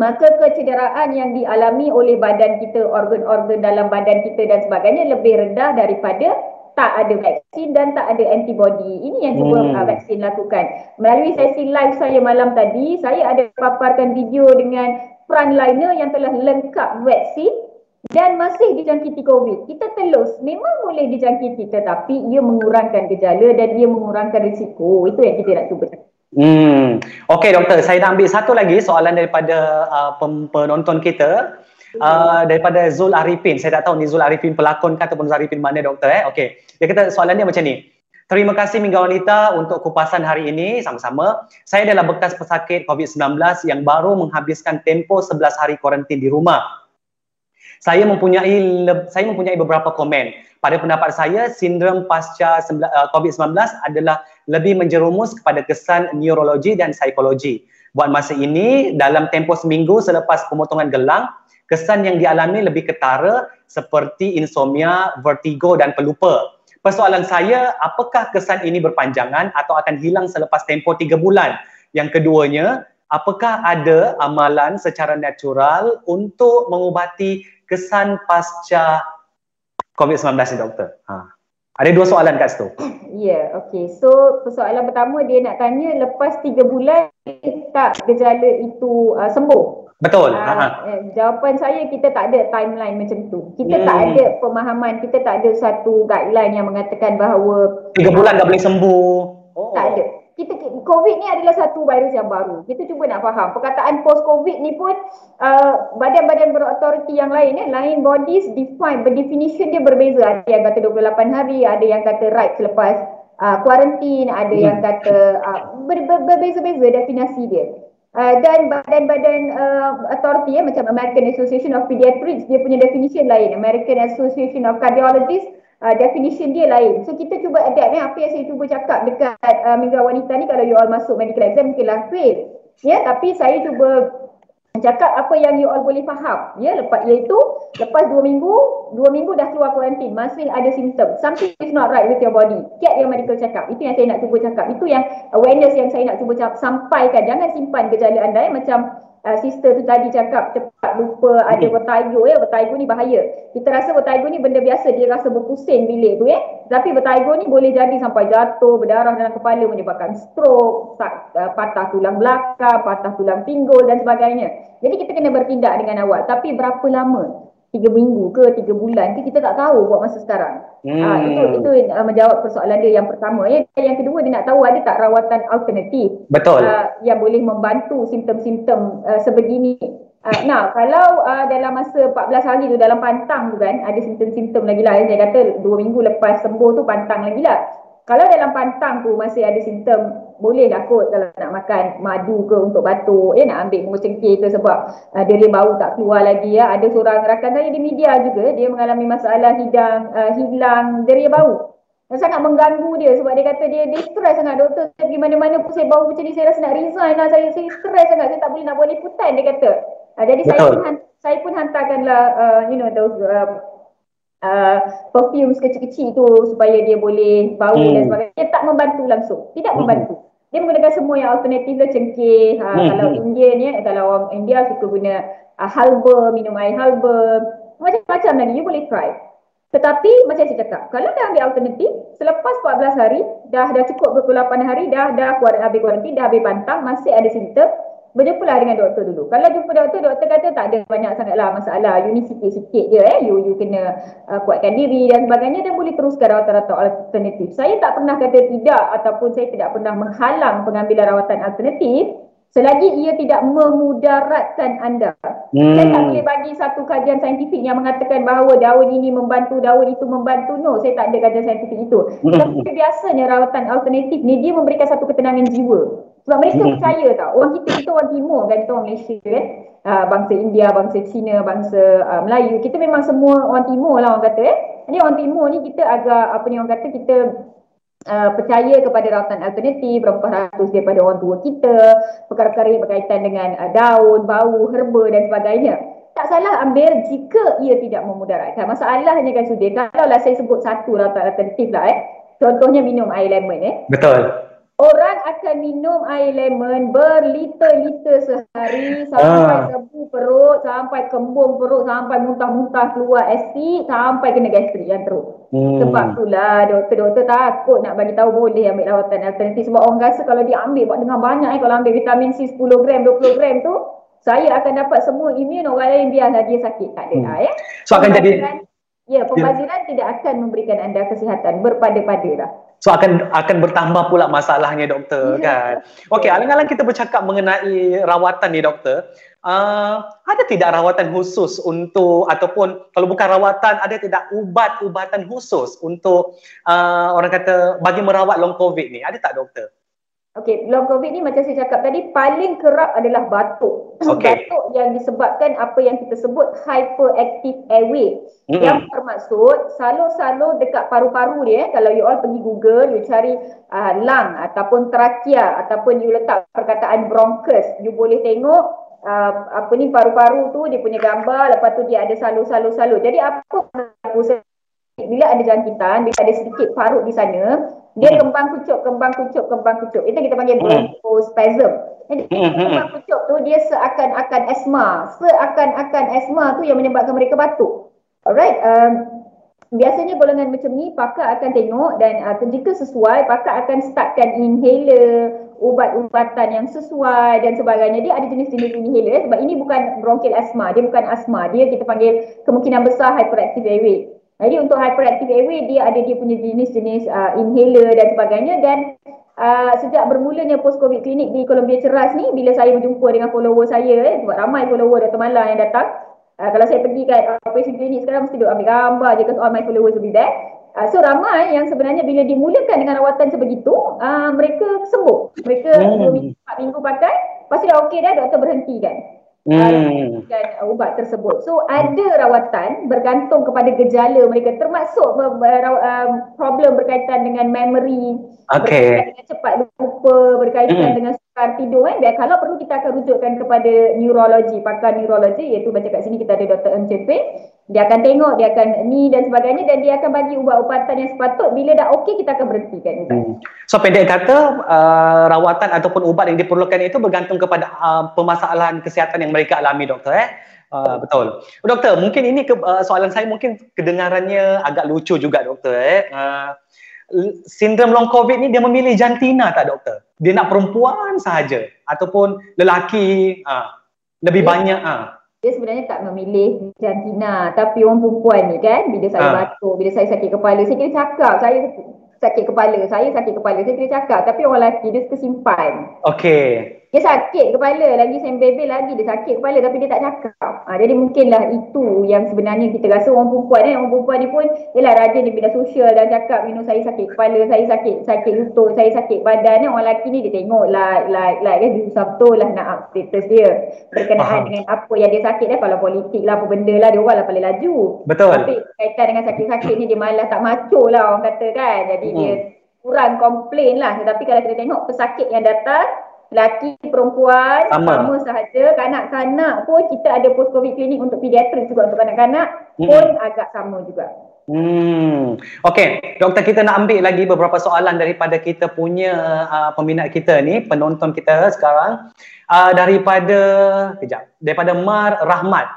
S2: Maka kecederaan yang dialami oleh badan kita, organ-organ dalam badan kita dan sebagainya lebih rendah daripada tak ada vaksin dan tak ada antibody. Ini yang cuba hmm. uh, vaksin lakukan. Melalui sesi live saya malam tadi, saya ada paparkan video dengan frontliner yang telah lengkap vaksin dan masih dijangkiti COVID. Kita telus memang boleh dijangkiti tetapi ia mengurangkan gejala dan ia mengurangkan risiko. Itu yang kita nak cuba
S1: Hmm. Okey doktor, saya nak ambil satu lagi soalan daripada uh, penonton kita. Uh, daripada Zul Arifin. Saya tak tahu ni Zul Arifin pelakon ke ataupun Zul Arifin mana doktor eh. Okey. Dia kata soalan dia macam ni. Terima kasih Minggu Wanita untuk kupasan hari ini sama-sama. Saya adalah bekas pesakit COVID-19 yang baru menghabiskan tempoh 11 hari kuarantin di rumah. Saya mempunyai saya mempunyai beberapa komen. Pada pendapat saya, sindrom pasca uh, COVID-19 adalah lebih menjerumus kepada kesan neurologi dan psikologi. Buat masa ini, dalam tempoh seminggu selepas pemotongan gelang, kesan yang dialami lebih ketara seperti insomnia, vertigo dan pelupa. Persoalan saya, apakah kesan ini berpanjangan atau akan hilang selepas tempoh tiga bulan? Yang keduanya, apakah ada amalan secara natural untuk mengubati kesan pasca COVID-19 ni, doktor? Ha. Ada dua soalan kat situ.
S2: Ya, yeah, okey. So, persoalan pertama dia nak tanya lepas tiga bulan tak gejala itu uh, sembuh?
S1: Betul. Uh,
S2: jawapan saya kita tak ada timeline macam tu. Kita hmm. tak ada pemahaman, kita tak ada satu guideline yang mengatakan bahawa
S1: tiga bulan dah boleh sembuh.
S2: Oh. Tak ada. Kita COVID ni adalah satu virus yang baru. Kita cuba nak faham. Perkataan post COVID ni pun uh, badan-badan berautoriti yang lain eh, lain bodies define, berdefinition dia berbeza. Ada yang kata 28 hari, ada yang kata right selepas uh, quarantine, ada hmm. yang kata uh, ber- ber- berbeza-beza definisi dia. Uh, dan badan-badan uh, authority ya, macam American Association of Pediatrics dia punya definition lain. American Association of Cardiologists uh, definition dia lain. So kita cuba adapt ya, apa yang saya cuba cakap dekat uh, minggu wanita ni kalau you all masuk medical exam mungkinlah fail ya tapi saya cuba cakap apa yang you all boleh faham. Ya lepas iaitu lepas dua minggu dua minggu dah keluar kuarantin masih ada simptom. Something is not right with your body. Get your medical check up itu yang saya nak cuba cakap. Itu yang awareness yang saya nak cuba cakap. Sampaikan. Jangan simpan gejala anda ya macam uh, sister tu tadi cakap cepat lupa ada vertigo ya vertigo ni bahaya. Kita rasa vertigo ni benda biasa dia rasa berpusing bilik tu ya tapi vertigo ni boleh jadi sampai jatuh berdarah dalam kepala menyebabkan stroke uh, patah tulang belakang patah tulang pinggul dan sebagainya. Jadi kita kena bertindak dengan awal tapi berapa lama tiga minggu ke tiga bulan ke kita tak tahu buat masa sekarang. Hmm. Uh, itu itu uh, menjawab persoalan dia yang pertama. Ya. Yang kedua dia nak tahu ada tak rawatan alternatif
S1: Betul. Uh,
S2: yang boleh membantu simptom-simptom uh, sebegini. Uh, nah, kalau uh, dalam masa 14 hari tu dalam pantang tu kan ada simptom-simptom lagi lah. Saya kata dua minggu lepas sembuh tu pantang lagi lah. Kalau dalam pantang tu masih ada simptom boleh lah kot kalau nak makan madu ke untuk batuk ya nak ambil bunga cengkeh ke sebab uh, dia bau tak keluar lagi ya. Ada seorang rakan saya di media juga dia mengalami masalah hidang uh, hilang deria bau. Dan sangat mengganggu dia sebab dia kata dia dia stres sangat. Doktor saya pergi mana-mana pun saya bau macam ni saya rasa nak resign lah. Saya saya stres sangat saya tak boleh nak buat liputan dia kata. Uh, jadi Betul. saya pun saya pun hantarkanlah uh, you know those uh, uh, perfume kecil-kecil tu supaya dia boleh bau hmm. dan sebagainya dia tak membantu langsung tidak hmm. membantu dia menggunakan semua yang alternatif lah cengkeh ha, hmm. kalau hmm. Indian ya kalau orang India suka guna uh, halba minum air halba macam-macam lagi you boleh try tetapi macam saya cakap kalau dah ambil alternatif selepas 14 hari dah dah cukup 28 hari dah dah kuat habis kuarantin dah habis pantang masih ada simptom berjumpalah dengan doktor dulu. Kalau jumpa doktor, doktor kata tak ada banyak sangatlah masalah. You ni sikit-sikit je eh. You, you kena uh, kuatkan diri dan sebagainya dan boleh teruskan rawatan-rawatan alternatif. Saya tak pernah kata tidak ataupun saya tidak pernah menghalang pengambilan rawatan alternatif selagi ia tidak memudaratkan anda. Hmm. Saya tak boleh bagi satu kajian saintifik yang mengatakan bahawa daun ini membantu, daun itu membantu. No, saya tak ada kajian saintifik itu. Hmm. Tapi biasanya rawatan alternatif ni dia memberikan satu ketenangan jiwa. Sebab mereka hmm. percaya tau. Orang kita, kita orang timur kan, kita orang Malaysia kan. Uh, bangsa India, bangsa Cina, bangsa uh, Melayu. Kita memang semua orang timur lah orang kata eh. Jadi orang timur ni kita agak, apa ni orang kata, kita uh, percaya kepada rawatan alternatif, berapa ratus daripada orang tua kita. Perkara-perkara yang berkaitan dengan uh, daun, bau, herba dan sebagainya. Tak salah ambil jika ia tidak memudaratkan. Masalahnya kan sudah, kalau lah saya sebut satu rawatan alternatif lah eh. Contohnya minum air lemon eh.
S1: Betul.
S2: Orang akan minum air lemon berliter-liter sehari sampai ah. sebu perut, sampai kembung perut, sampai muntah-muntah keluar asid, sampai kena gastrik yang teruk. Hmm. Sebab itulah doktor-doktor takut nak bagi tahu boleh ambil rawatan alternatif sebab orang rasa kalau dia ambil buat dengan banyak eh, kalau ambil vitamin C 10 gram, 20 gram tu, saya akan dapat semua imun orang lain biarlah dia sakit. Tak ada hmm. lah ya.
S1: So akan jadi
S2: Ya, pembaziran tidak akan memberikan anda kesihatan berpada-pada lah.
S1: So akan akan bertambah pula masalahnya doktor kan. Okey, alang-alang kita bercakap mengenai rawatan ni doktor. Uh, ada tidak rawatan khusus untuk ataupun kalau bukan rawatan ada tidak ubat-ubatan khusus untuk uh, orang kata bagi merawat long covid ni? Ada tak doktor?
S2: Okey, long COVID ni macam saya cakap tadi paling kerap adalah batuk. Okay. Batuk yang disebabkan apa yang kita sebut hyperactive airway. Mm-hmm. Yang bermaksud salur-salur dekat paru-paru dia kalau you all pergi Google, you cari uh, lung ataupun trachea ataupun you letak perkataan bronchus, you boleh tengok uh, apa ni paru-paru tu dia punya gambar, lepas tu dia ada salur-salur-salur. Jadi apa bila ada jangkitan, bila ada sedikit parut di sana, dia hmm. kembang kucuk, kembang kucuk, kembang kucuk. Itu kita panggil hmm. bronchospasm. Jadi hmm. kembang kucuk tu dia seakan-akan asma. Seakan-akan asma tu yang menyebabkan mereka batuk. Alright. Um, biasanya golongan macam ni pakar akan tengok dan uh, jika sesuai pakar akan startkan inhaler, ubat-ubatan yang sesuai dan sebagainya. Dia ada jenis-jenis inhaler sebab ini bukan bronchial asma. Dia bukan asma. Dia kita panggil kemungkinan besar hyperactive airway. Jadi untuk hyperactive airway dia ada dia punya jenis-jenis uh, inhaler dan sebagainya dan uh, sejak bermulanya post covid klinik di Columbia Ceras ni bila saya berjumpa dengan follower saya eh, sebab ramai follower Dr. Mala yang datang uh, kalau saya pergi kat operation klinik sekarang mesti duk ambil gambar je because all my followers will be there uh, so ramai yang sebenarnya bila dimulakan dengan rawatan sebegitu uh, mereka sembuh mereka hmm. 2 minggu 4 minggu pakai pasti dah okey dah doktor berhentikan hmm. dan ubat tersebut. So ada rawatan bergantung kepada gejala mereka termasuk um, problem berkaitan dengan memory, okay. berkaitan dengan cepat lupa, berkaitan hmm. dengan sukar tidur kan. Dan kalau perlu kita akan rujukkan kepada neurologi, pakar neurologi iaitu baca kat sini kita ada Dr. Ng Chen Dia akan tengok, dia akan ni dan sebagainya dan dia akan bagi ubat-ubatan yang sepatut bila dah okey kita akan berhentikan. Hmm.
S1: So pendek kata uh, rawatan ataupun ubat yang diperlukan itu bergantung kepada uh, permasalahan kesihatan yang mereka alami doktor eh. Uh, betul. Doktor, mungkin ini ke, uh, soalan saya mungkin kedengarannya agak lucu juga doktor eh. Uh, sindrom long covid ni dia memilih jantina tak doktor? Dia nak perempuan sahaja ataupun lelaki uh, lebih dia, banyak ah. Uh.
S2: Dia sebenarnya tak memilih jantina tapi orang perempuan ni kan bila saya uh. batuk, bila saya sakit kepala, saya kira cakap saya sakit kepala, saya sakit kepala, saya kira cakap tapi orang lelaki dia suka simpan.
S1: Okey
S2: dia sakit kepala lagi sembebel lagi dia sakit kepala tapi dia tak cakap. Ha, jadi mungkinlah itu yang sebenarnya kita rasa orang perempuan eh orang perempuan ni pun ialah rajin di bidang sosial dan cakap you know saya sakit kepala saya sakit sakit lutut saya sakit badan ni orang lelaki ni dia tengok like like like dia susah betul lah nak up status dia. Berkenaan Faham. dengan apa yang dia sakit eh kalau politik lah apa benda lah dia orang lah paling laju.
S1: Betul.
S2: Tapi kaitan dengan sakit-sakit ni dia malah tak maco lah orang kata kan. Jadi hmm. dia kurang komplain lah. Tetapi kalau kita tengok pesakit yang datang lelaki, perempuan, sama, sama sahaja. Kanak-kanak pun kita ada post covid clinic untuk pediatrik juga untuk kanak-kanak hmm. pun agak sama juga.
S1: Hmm. Okey, doktor kita nak ambil lagi beberapa soalan daripada kita punya uh, peminat kita ni, penonton kita sekarang. Uh, daripada kejap, daripada Mar Rahmat.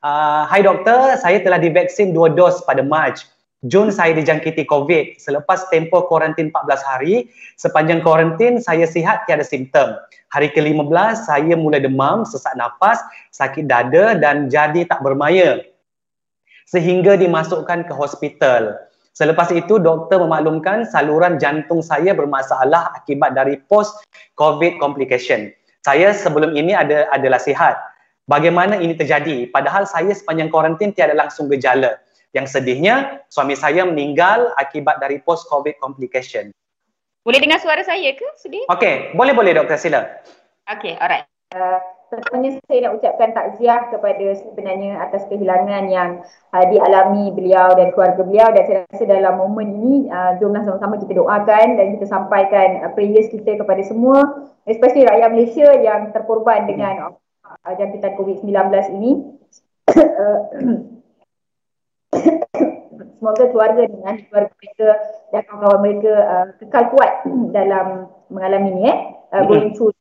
S1: Uh, Hai doktor, saya telah divaksin dua dos pada Mac. Jun saya dijangkiti COVID. Selepas tempoh kuarantin 14 hari, sepanjang kuarantin saya sihat tiada simptom. Hari ke-15 saya mula demam, sesak nafas, sakit dada dan jadi tak bermaya. Sehingga dimasukkan ke hospital. Selepas itu doktor memaklumkan saluran jantung saya bermasalah akibat dari post COVID complication. Saya sebelum ini ada adalah sihat. Bagaimana ini terjadi? Padahal saya sepanjang kuarantin tiada langsung gejala. Yang sedihnya, suami saya meninggal akibat dari post-COVID complication.
S2: Boleh dengar suara saya ke sedih?
S1: Okey, boleh-boleh doktor sila.
S2: Okey, alright. Uh, pertamanya saya nak ucapkan takziah kepada sebenarnya atas kehilangan yang uh, dialami beliau dan keluarga beliau dan saya rasa dalam momen ini uh, jomlah sama-sama kita doakan dan kita sampaikan uh, prayers kita kepada semua especially rakyat Malaysia yang terkorban dengan uh, jangkitan COVID-19 ini. Uh, semoga keluarga dengan keluarga mereka dan kawan-kawan mereka uh, kekal kuat dalam mengalami ni eh uh, going through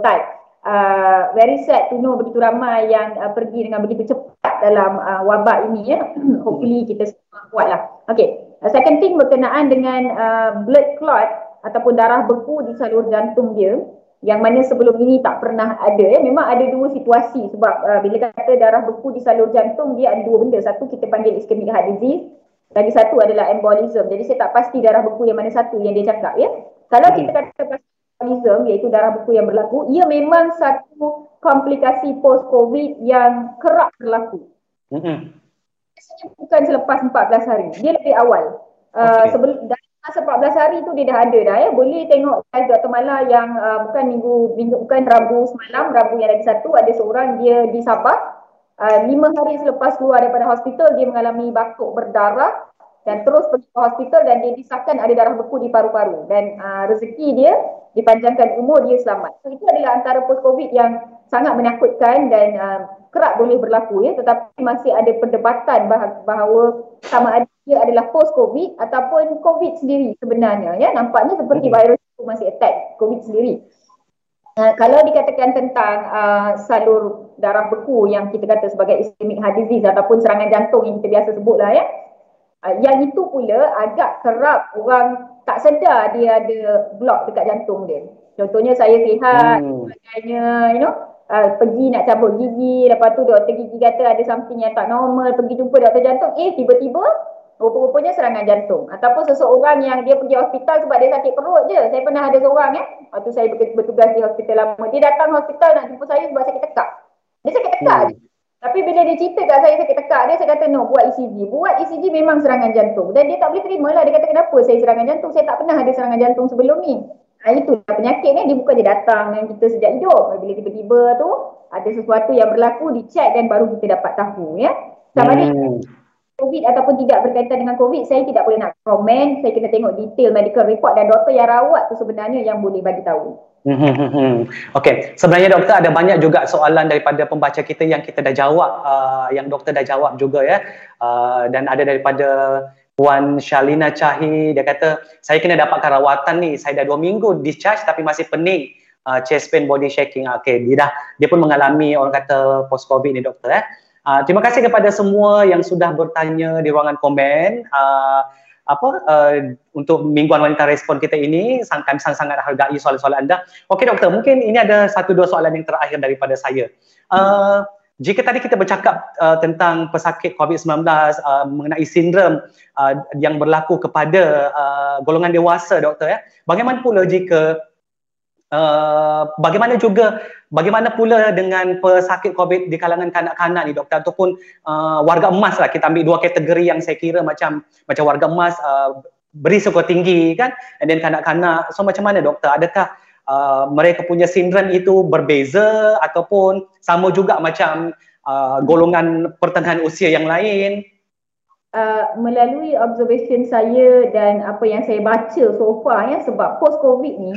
S2: time. Uh, very sad to know begitu ramai yang uh, pergi dengan begitu cepat dalam uh, wabak ini ya. Hopefully kita semua kuatlah. Okay. Uh, second thing berkenaan dengan uh, blood clot ataupun darah beku di salur jantung dia. Yang mana sebelum ini tak pernah ada. Ya memang ada dua situasi sebab uh, bila kata darah beku di salur jantung dia ada dua benda. Satu kita panggil ischemic heart disease lagi satu adalah embolism. Jadi saya tak pasti darah beku yang mana satu yang dia cakap ya. Kalau kita kata pasal embolism iaitu darah beku yang berlaku ia memang satu komplikasi post covid yang kerap berlaku. Hmm. Bukan selepas 14 hari. Dia lebih awal. Uh, okay. sebelum 14 hari tu dia dah ada dah ya. Boleh tengok live Dr. Mala yang uh, bukan minggu, minggu bukan Rabu semalam, Rabu yang lagi satu ada seorang dia di Sabah. Uh, lima hari selepas keluar daripada hospital dia mengalami batuk berdarah dan terus pergi ke hospital dan dia disahkan ada darah beku di paru-paru dan uh, rezeki dia dipanjangkan umur dia selamat. So itu adalah antara post covid yang sangat menakutkan dan uh, kerap boleh berlaku ya tetapi masih ada perdebatan bahawa sama ada dia adalah post covid ataupun covid sendiri sebenarnya ya nampaknya seperti hmm. virus itu masih attack covid sendiri. Uh, kalau dikatakan tentang uh, salur darah beku yang kita kata sebagai ischemic heart disease ataupun serangan jantung yang kita biasa sebutlah ya Uh, yang itu pula agak kerap orang tak sedar dia ada blok dekat jantung dia. Contohnya saya sihat, hmm. sebagainya, you know, uh, pergi nak cabut gigi, lepas tu doktor gigi kata ada something yang tak normal, pergi jumpa doktor jantung, eh tiba-tiba rupa-rupanya serangan jantung. Ataupun seseorang yang dia pergi hospital sebab dia sakit perut je. Saya pernah ada seorang ya, waktu saya bertugas di hospital lama. Dia datang hospital nak jumpa saya sebab sakit tekak. Dia sakit tekak hmm. je. Tapi bila dia cerita kat saya sakit tekak dia, saya kata no, buat ECG. Buat ECG memang serangan jantung. Dan dia tak boleh terima lah. Dia kata kenapa saya serangan jantung? Saya tak pernah ada serangan jantung sebelum ni. Ha, itu penyakit ni dia bukan je datang dengan kita sejak hidup. Bila tiba-tiba tu ada sesuatu yang berlaku, dicek dan baru kita dapat tahu. ya. Sama hmm. COVID ataupun tidak berkaitan dengan COVID, saya tidak boleh nak komen. Saya kena tengok detail medical report dan doktor yang rawat tu sebenarnya yang boleh bagi tahu.
S1: Okey, sebenarnya doktor ada banyak juga soalan daripada pembaca kita yang kita dah jawab, uh, yang doktor dah jawab juga ya. Uh, dan ada daripada Puan Shalina Cahi, dia kata, saya kena dapatkan rawatan ni, saya dah dua minggu discharge tapi masih pening. Uh, chest pain, body shaking. Okey, dia dah, dia pun mengalami orang kata post covid ni doktor eh. Uh, terima kasih kepada semua yang sudah bertanya di ruangan komen. Uh, apa uh, untuk mingguan wanita respon kita ini sangat sangat hargai soalan-soalan anda. Okey doktor, mungkin ini ada satu dua soalan yang terakhir daripada saya. Uh, jika tadi kita bercakap uh, tentang pesakit COVID-19 uh, mengenai sindrom uh, yang berlaku kepada uh, golongan dewasa doktor ya. Bagaimana pula jika Uh, bagaimana juga bagaimana pula dengan pesakit COVID di kalangan kanak-kanak ni doktor? Ataupun uh, warga emas lah kita ambil dua kategori yang saya kira macam macam warga emas uh, berisiko tinggi kan? And then kanak-kanak. So macam mana doktor? Adakah uh, mereka punya sindrom itu berbeza ataupun sama juga macam uh, golongan pertengahan usia yang lain?
S2: Uh, melalui observation saya dan apa yang saya baca so far ya sebab post covid ni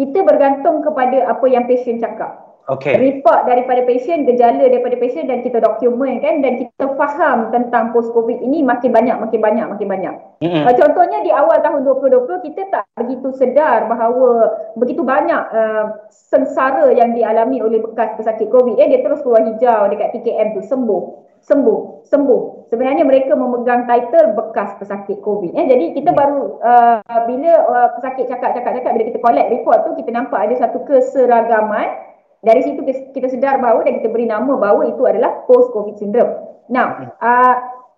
S2: kita bergantung kepada apa yang patient cakap. Okay. Report daripada patient, gejala daripada patient dan kita dokumen kan dan kita faham tentang post covid ini makin banyak makin banyak makin banyak. Mm-hmm. Contohnya di awal tahun 2020 kita tak begitu sedar bahawa begitu banyak uh, sengsara yang dialami oleh bekas pesakit covid eh dia terus keluar hijau dekat TKM tu sembuh sembuh sembuh sebenarnya mereka memegang title bekas pesakit covid eh jadi kita hmm. baru uh, bila uh, pesakit cakap-cakap-cakap bila kita collect report tu kita nampak ada satu keseragaman dari situ kita sedar bahawa dan kita beri nama bahawa itu adalah post covid syndrome now hmm. uh,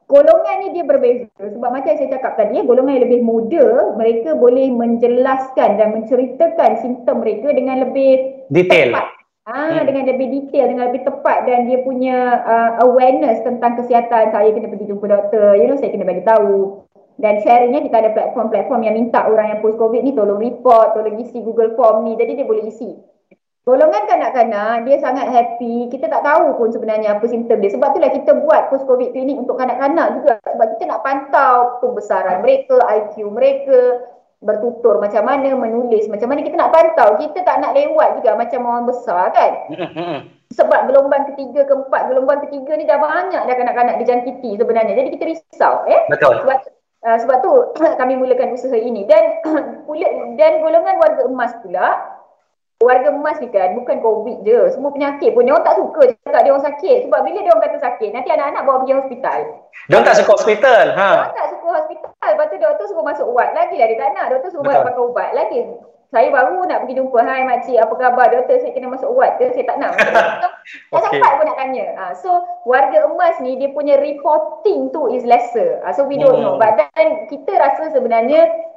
S2: golongan ni dia berbeza sebab macam saya cakap tadi ya, golongan yang lebih muda mereka boleh menjelaskan dan menceritakan simptom mereka dengan lebih
S1: detail tepat
S2: Ah, hmm. dengan lebih detail, dengan lebih tepat dan dia punya uh, awareness tentang kesihatan. Saya kena pergi jumpa doktor, you know, saya kena bagi tahu. Dan sharingnya kita ada platform-platform yang minta orang yang post covid ni tolong report, tolong isi Google Form ni. Jadi dia boleh isi. Golongan kanak-kanak dia sangat happy. Kita tak tahu pun sebenarnya apa simptom dia. Sebab itulah kita buat post covid clinic untuk kanak-kanak juga. Sebab kita nak pantau pembesaran mereka, IQ mereka, bertutur macam mana, menulis macam mana kita nak pantau. Kita tak nak lewat juga macam orang besar kan. Sebab gelombang ketiga, keempat, gelombang ketiga ni dah banyak dah kanak-kanak dijangkiti sebenarnya. Jadi kita risau eh.
S1: Betul.
S2: Sebab, uh, sebab tu kami mulakan usaha ini. Dan pula, dan golongan warga emas pula warga emas ni kan bukan covid je. Semua penyakit pun. Dia orang tak suka cakap dia orang sakit. Sebab bila dia orang kata sakit nanti anak-anak bawa pergi hospital.
S1: Dia orang tak suka hospital ha.
S2: Dia tak suka hospital. Lepas tu doktor suruh masuk ubat lagi lah dia tak nak. Doktor suruh Betul. pakai ubat. Lagi saya baru nak pergi jumpa hai makcik apa khabar? Doktor saya kena masuk ward. Ke saya tak nak. Masuk okay. sempat pun nak tanya. Uh, so warga emas ni dia punya reporting tu is lesser. Uh, so we don't hmm. know. But then kita rasa sebenarnya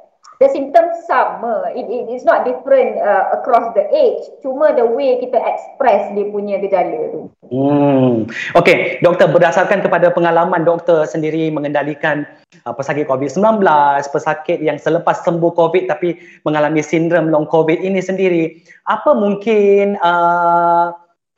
S2: the symptoms sama. It, it is not different uh, across the age. Cuma the way kita express dia punya gejala tu.
S1: Hmm. Okey doktor berdasarkan kepada pengalaman doktor sendiri mengendalikan uh, pesakit COVID-19, pesakit yang selepas sembuh COVID tapi mengalami sindrom long COVID ini sendiri, apa mungkin uh,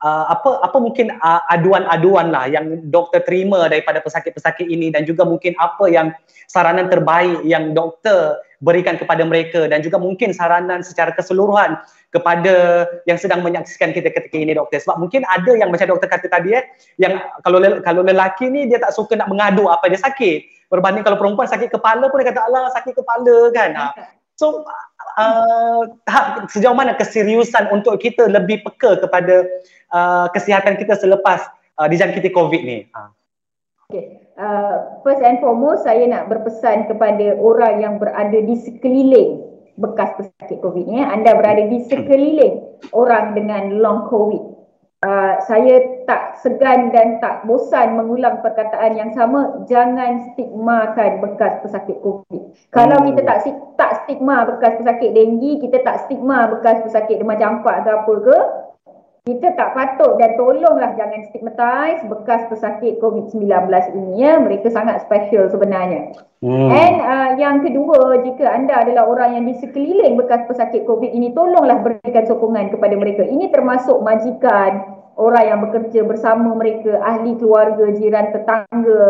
S1: uh, apa apa mungkin uh, aduan-aduan lah yang doktor terima daripada pesakit-pesakit ini dan juga mungkin apa yang saranan terbaik yang doktor berikan kepada mereka dan juga mungkin saranan secara keseluruhan kepada yang sedang menyaksikan kita ketika ini doktor sebab mungkin ada yang macam doktor kata tadi eh yang kalau kalau lelaki ni dia tak suka nak mengadu apa dia sakit berbanding kalau perempuan sakit kepala pun dia kata Allah sakit kepala kan ha. so uh, sejauh mana keseriusan untuk kita lebih peka kepada uh, kesihatan kita selepas uh, dijangkiti COVID ni ha.
S2: Okay. Uh, first and foremost saya nak berpesan kepada orang yang berada di sekeliling bekas pesakit COVID ni. Anda berada di sekeliling orang dengan long COVID. Uh, saya tak segan dan tak bosan mengulang perkataan yang sama jangan stigmakan bekas pesakit covid hmm. kalau kita tak tak stigma bekas pesakit denggi kita tak stigma bekas pesakit demam campak ke apa ke kita tak patut dan tolonglah jangan stigmatize bekas pesakit COVID-19 ini ya. Mereka sangat special sebenarnya. Hmm. And uh, yang kedua, jika anda adalah orang yang di sekeliling bekas pesakit COVID ini, tolonglah berikan sokongan kepada mereka. Ini termasuk majikan, orang yang bekerja bersama mereka, ahli keluarga, jiran, tetangga,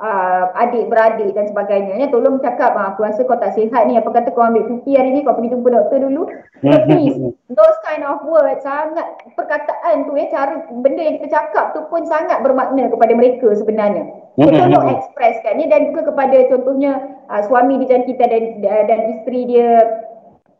S2: uh, adik-beradik dan sebagainya. Ya, tolong cakap, ah, aku rasa kau tak sihat ni, apa kata kau ambil cuti hari ni, kau pergi jumpa doktor dulu. So please, those kind of words, sangat perkataan tu, ya, cara benda yang kita cakap tu pun sangat bermakna kepada mereka sebenarnya. So, tolong ekspreskan ni dan juga kepada contohnya uh, suami dijangkiti dan, dan isteri dia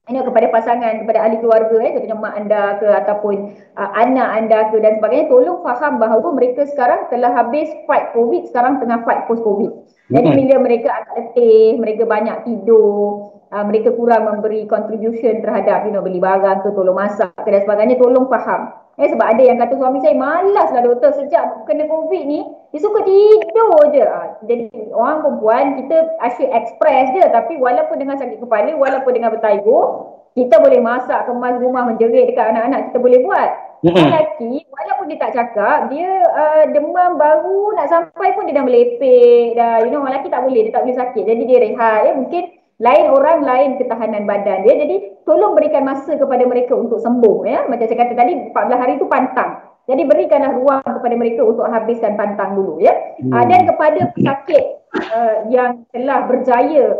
S2: hanya kepada pasangan, kepada ahli keluarga, eh, contohnya mak anda ke ataupun uh, anak anda ke dan sebagainya, tolong faham bahawa mereka sekarang telah habis fight COVID, sekarang tengah fight post COVID. Jadi mm-hmm. bila mereka agak letih, mereka banyak tidur, uh, mereka kurang memberi contribution terhadap you know, beli barang ke, tolong masak ke dan sebagainya, tolong faham. Eh, sebab ada yang kata suami saya, malas lah doktor sejak kena COVID ni, dia suka tidur je. Uh, jadi orang perempuan, kita asyik express je. Tapi walaupun dengan sakit kepala, walaupun dengan bertaigur, kita boleh masak, kemas rumah, menjerit dekat anak-anak, kita boleh buat. Mm-hmm. Lelaki, walaupun dia tak cakap, dia uh, demam baru nak sampai pun dia dah melepek. Dah, you know, lelaki tak boleh, dia tak boleh sakit. Jadi dia rehat. Ya. Mungkin lain orang lain ketahanan badan dia. Jadi tolong berikan masa kepada mereka untuk sembuh ya. Macam saya kata tadi 14 hari itu pantang. Jadi berikanlah ruang kepada mereka untuk habiskan pantang dulu ya. Hmm. uh, dan kepada pesakit uh, yang telah berjaya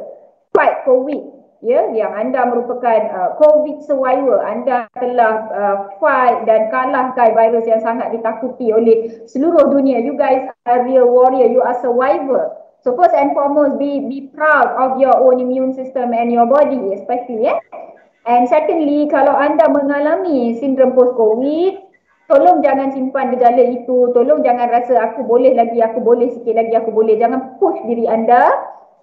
S2: fight covid ya. Yang anda merupakan uh, covid survivor anda telah uh, fight dan kalahkan virus yang sangat ditakuti oleh seluruh dunia. You guys are real warrior. You are survivor So first and foremost, be be proud of your own immune system and your body, especially. Yeah? And secondly, kalau anda mengalami sindrom post-COVID, tolong jangan simpan gejala itu. Tolong jangan rasa aku boleh lagi, aku boleh sikit lagi, aku boleh. Jangan push diri anda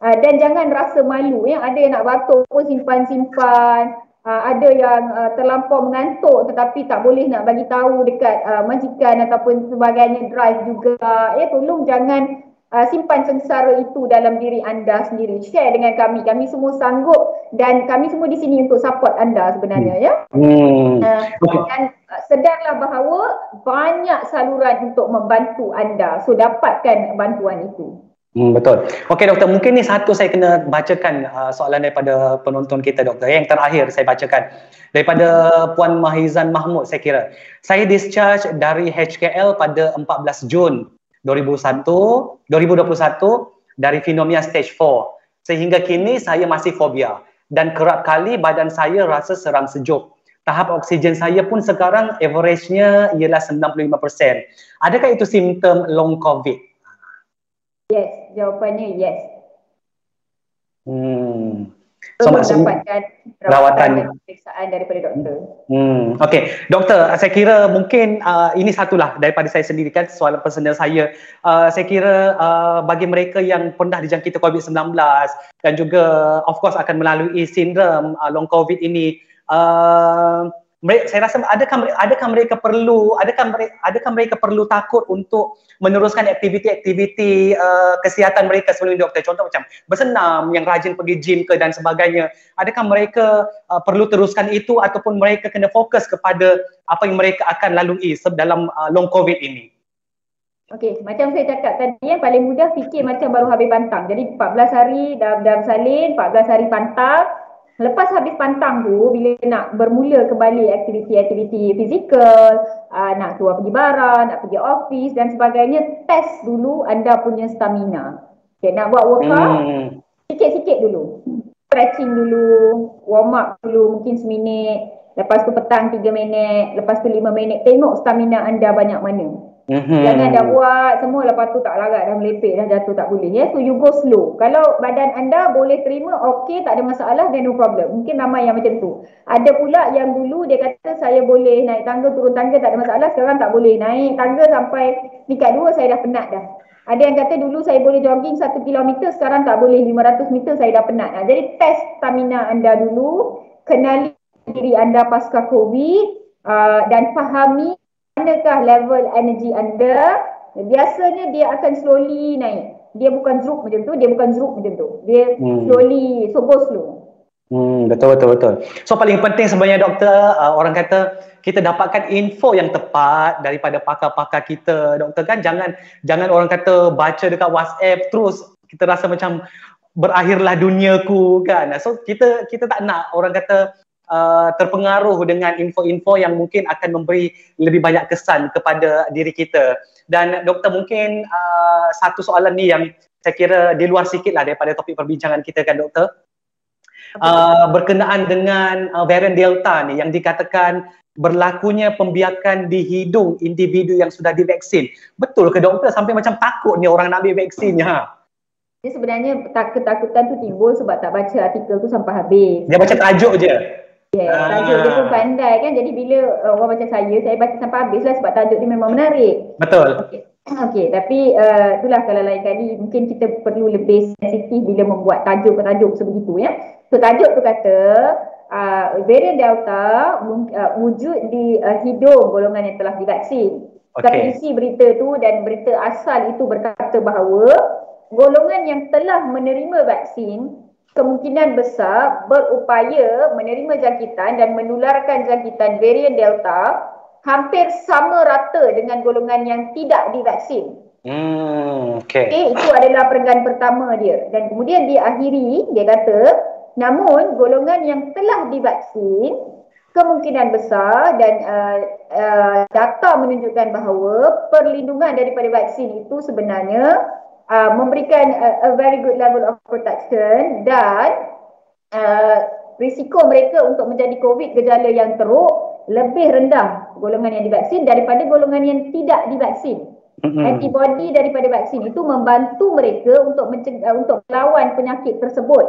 S2: uh, dan jangan rasa malu. Ya? Ada yang nak batuk pun simpan-simpan. Uh, ada yang uh, terlampau mengantuk tetapi tak boleh nak bagi tahu dekat uh, majikan ataupun sebagainya drive juga. Ya, tolong jangan uh, simpan sengsara itu dalam diri anda sendiri. Share dengan kami. Kami semua sanggup dan kami semua di sini untuk support anda sebenarnya ya. Hmm. Uh, okay. Dan uh, sedarlah bahawa banyak saluran untuk membantu anda. So dapatkan bantuan itu.
S1: Hmm, betul. Okey doktor, mungkin ni satu saya kena bacakan uh, soalan daripada penonton kita doktor. Yang terakhir saya bacakan daripada Puan Mahizan Mahmud saya kira. Saya discharge dari HKL pada 14 Jun 2001, 2021 dari fenomia stage 4. Sehingga kini saya masih fobia dan kerap kali badan saya rasa seram sejuk. Tahap oksigen saya pun sekarang average-nya ialah 95%. Adakah itu simptom long COVID?
S2: Yes, jawapannya yes.
S1: Hmm.
S2: So, mendapatkan rawatan pemeriksaan daripada doktor.
S1: Hmm, okay. Doktor, saya kira mungkin uh, ini satulah daripada saya sendiri kan soalan personal saya. Uh, saya kira uh, bagi mereka yang pernah dijangkiti COVID-19 dan juga of course akan melalui sindrom uh, long COVID ini, uh, mereka, saya rasa adakah adakah mereka perlu adakah mereka adakah mereka perlu takut untuk meneruskan aktiviti-aktiviti uh, kesihatan mereka sebelum doktor? Contoh macam bersenam yang rajin pergi gym ke dan sebagainya. Adakah mereka uh, perlu teruskan itu ataupun mereka kena fokus kepada apa yang mereka akan lalui dalam uh, long covid ini?
S2: Okey, macam saya cakap tadi yang paling mudah fikir macam baru habis pantang. Jadi 14 hari dah dah bersalin, 14 hari pantang, Lepas habis pantang tu, bila nak bermula kembali aktiviti-aktiviti fizikal, uh, nak keluar pergi barang, nak pergi office dan sebagainya, test dulu anda punya stamina. Okay, nak buat workout, hmm. sikit-sikit dulu. Stretching dulu, warm up dulu mungkin seminit, lepas tu petang tiga minit, lepas tu lima minit, tengok stamina anda banyak mana. Mm-hmm. Jangan dah buat semua lepas tu tak larat dah melepek dah jatuh tak boleh ya. So you go slow. Kalau badan anda boleh terima okey tak ada masalah then no problem. Mungkin ramai yang macam tu. Ada pula yang dulu dia kata saya boleh naik tangga turun tangga tak ada masalah sekarang tak boleh. Naik tangga sampai tingkat dua saya dah penat dah. Ada yang kata dulu saya boleh jogging satu kilometer sekarang tak boleh 500 meter saya dah penat. Nah, jadi test stamina anda dulu, kenali diri anda pasca COVID uh, dan fahami manakah level energi anda biasanya dia akan slowly naik dia bukan zruk macam tu dia bukan zruk macam tu dia hmm. slowly so go slow
S1: Hmm, betul betul betul. So paling penting sebenarnya doktor uh, orang kata kita dapatkan info yang tepat daripada pakar-pakar kita doktor kan jangan jangan orang kata baca dekat WhatsApp terus kita rasa macam berakhirlah duniaku kan. So kita kita tak nak orang kata uh, terpengaruh dengan info-info yang mungkin akan memberi lebih banyak kesan kepada diri kita. Dan doktor mungkin uh, satu soalan ni yang saya kira di luar sikit lah daripada topik perbincangan kita kan doktor. Uh, berkenaan dengan uh, varian Delta ni yang dikatakan berlakunya pembiakan di hidung individu yang sudah divaksin. Betul ke doktor sampai macam takut ni orang nak ambil vaksinnya? Ha?
S2: Jadi sebenarnya ketakutan tu timbul sebab tak baca artikel tu sampai habis.
S1: Dia baca tajuk je.
S2: Yes, ah. tajuk dia pun pandai kan. Jadi bila uh, orang macam saya, saya baca sampai habis lah sebab tajuk dia memang menarik.
S1: Betul.
S2: Okey, okay, tapi uh, itulah kalau lain kali mungkin kita perlu lebih sensitif bila membuat tajuk-tajuk sebegitu ya. So tajuk tu kata uh, varian Delta uh, wujud di uh, hidung golongan yang telah divaksin. Okay. isi berita tu dan berita asal itu berkata bahawa golongan yang telah menerima vaksin kemungkinan besar berupaya menerima jangkitan dan menularkan jangkitan varian Delta hampir sama rata dengan golongan yang tidak divaksin. Hmm, okay. okay. Itu adalah perenggan pertama dia. Dan kemudian dia akhiri, dia kata, namun golongan yang telah divaksin, kemungkinan besar dan uh, uh, data menunjukkan bahawa perlindungan daripada vaksin itu sebenarnya uh, memberikan a, a very good level of protection dan uh, risiko mereka untuk menjadi COVID gejala yang teruk lebih rendah golongan yang divaksin daripada golongan yang tidak divaksin. Mm-hmm. Antibody daripada vaksin itu membantu mereka untuk mencegah, untuk melawan penyakit tersebut.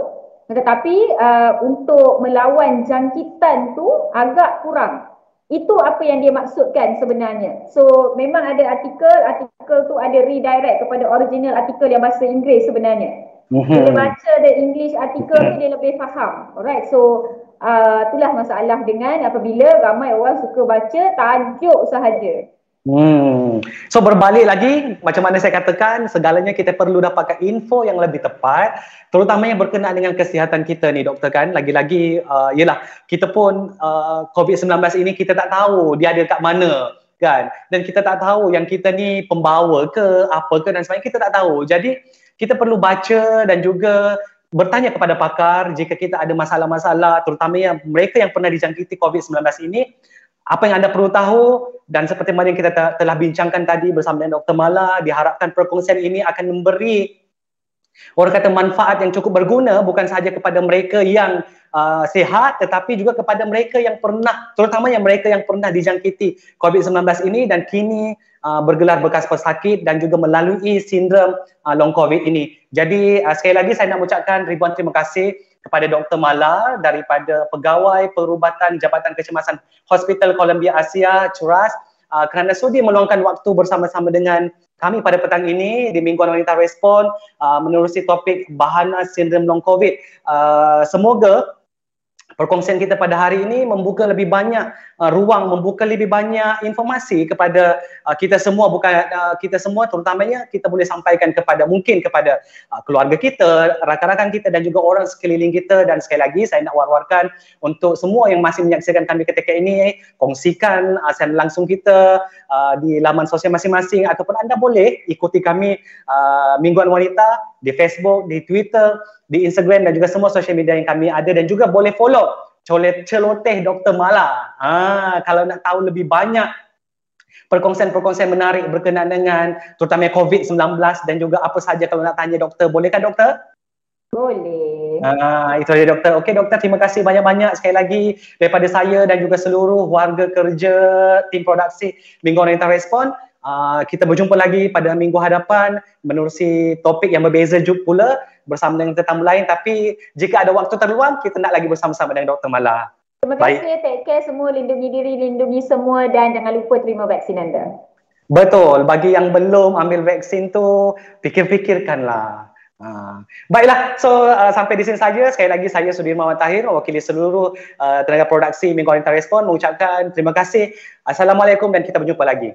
S2: Tetapi uh, untuk melawan jangkitan tu agak kurang. Itu apa yang dia maksudkan sebenarnya. So memang ada artikel, artikel tu ada redirect kepada original artikel yang bahasa Inggeris sebenarnya. Mm-hmm. Bila baca the English artikel tu dia lebih faham. Alright, so uh, itulah masalah dengan apabila ramai orang suka baca tajuk sahaja.
S1: Hmm. So berbalik lagi macam mana saya katakan segalanya kita perlu dapatkan info yang lebih tepat terutamanya berkenaan dengan kesihatan kita ni doktor kan. Lagi-lagi uh, yalah kita pun uh, COVID-19 ini kita tak tahu dia ada kat mana kan. Dan kita tak tahu yang kita ni pembawa ke apa ke dan sebagainya kita tak tahu. Jadi kita perlu baca dan juga bertanya kepada pakar jika kita ada masalah-masalah terutamanya mereka yang pernah dijangkiti COVID-19 ini apa yang anda perlu tahu dan seperti mana yang kita telah bincangkan tadi bersama dengan Dr. Mala, diharapkan perkongsian ini akan memberi orang kata manfaat yang cukup berguna bukan sahaja kepada mereka yang uh, sihat tetapi juga kepada mereka yang pernah terutama yang mereka yang pernah dijangkiti COVID-19 ini dan kini uh, bergelar bekas pesakit dan juga melalui sindrom uh, long COVID ini. Jadi uh, sekali lagi saya nak ucapkan ribuan terima kasih kepada Dr. Mala daripada Pegawai Perubatan Jabatan Kecemasan Hospital Columbia Asia, Curas, uh, kerana sudi meluangkan waktu bersama-sama dengan kami pada petang ini di Mingguan Wanita Respon uh, menerusi topik bahana sindrom long COVID. Uh, semoga perkongsian kita pada hari ini membuka lebih banyak uh, ruang, membuka lebih banyak informasi kepada uh, kita semua bukan uh, kita semua terutamanya kita boleh sampaikan kepada mungkin kepada uh, keluarga kita, rakan-rakan kita dan juga orang sekeliling kita. Dan sekali lagi saya nak war-warkan untuk semua yang masih menyaksikan kami ketika ini kongsikan uh, siaran langsung kita uh, di laman sosial masing-masing. Ataupun anda boleh ikuti kami uh, Mingguan Wanita di Facebook, di Twitter, di Instagram dan juga semua sosial media yang kami ada dan juga boleh follow celoteh Dr. Mala. Ha, kalau nak tahu lebih banyak perkongsian-perkongsian menarik berkenaan dengan terutama COVID-19 dan juga apa saja kalau nak tanya doktor. Bolehkah doktor?
S2: Boleh.
S1: Ha, itu dia doktor. Okey doktor, terima kasih banyak-banyak sekali lagi daripada saya dan juga seluruh warga kerja tim produksi Minggu Oriental Respon. Uh, kita berjumpa lagi pada minggu hadapan menerusi topik yang berbeza juga pula bersama dengan tetamu lain tapi jika ada waktu terluang kita nak lagi bersama-sama dengan Dr. Mala.
S2: Terima kasih, Baik. take care semua, lindungi diri, lindungi semua dan jangan lupa terima vaksin anda.
S1: Betul, bagi yang belum ambil vaksin tu fikir-fikirkanlah. Uh, baiklah, so uh, sampai di sini saja. Sekali lagi saya Sudirman Tahir, mewakili seluruh uh, tenaga produksi Minggu Respon mengucapkan terima kasih. Assalamualaikum dan kita berjumpa lagi.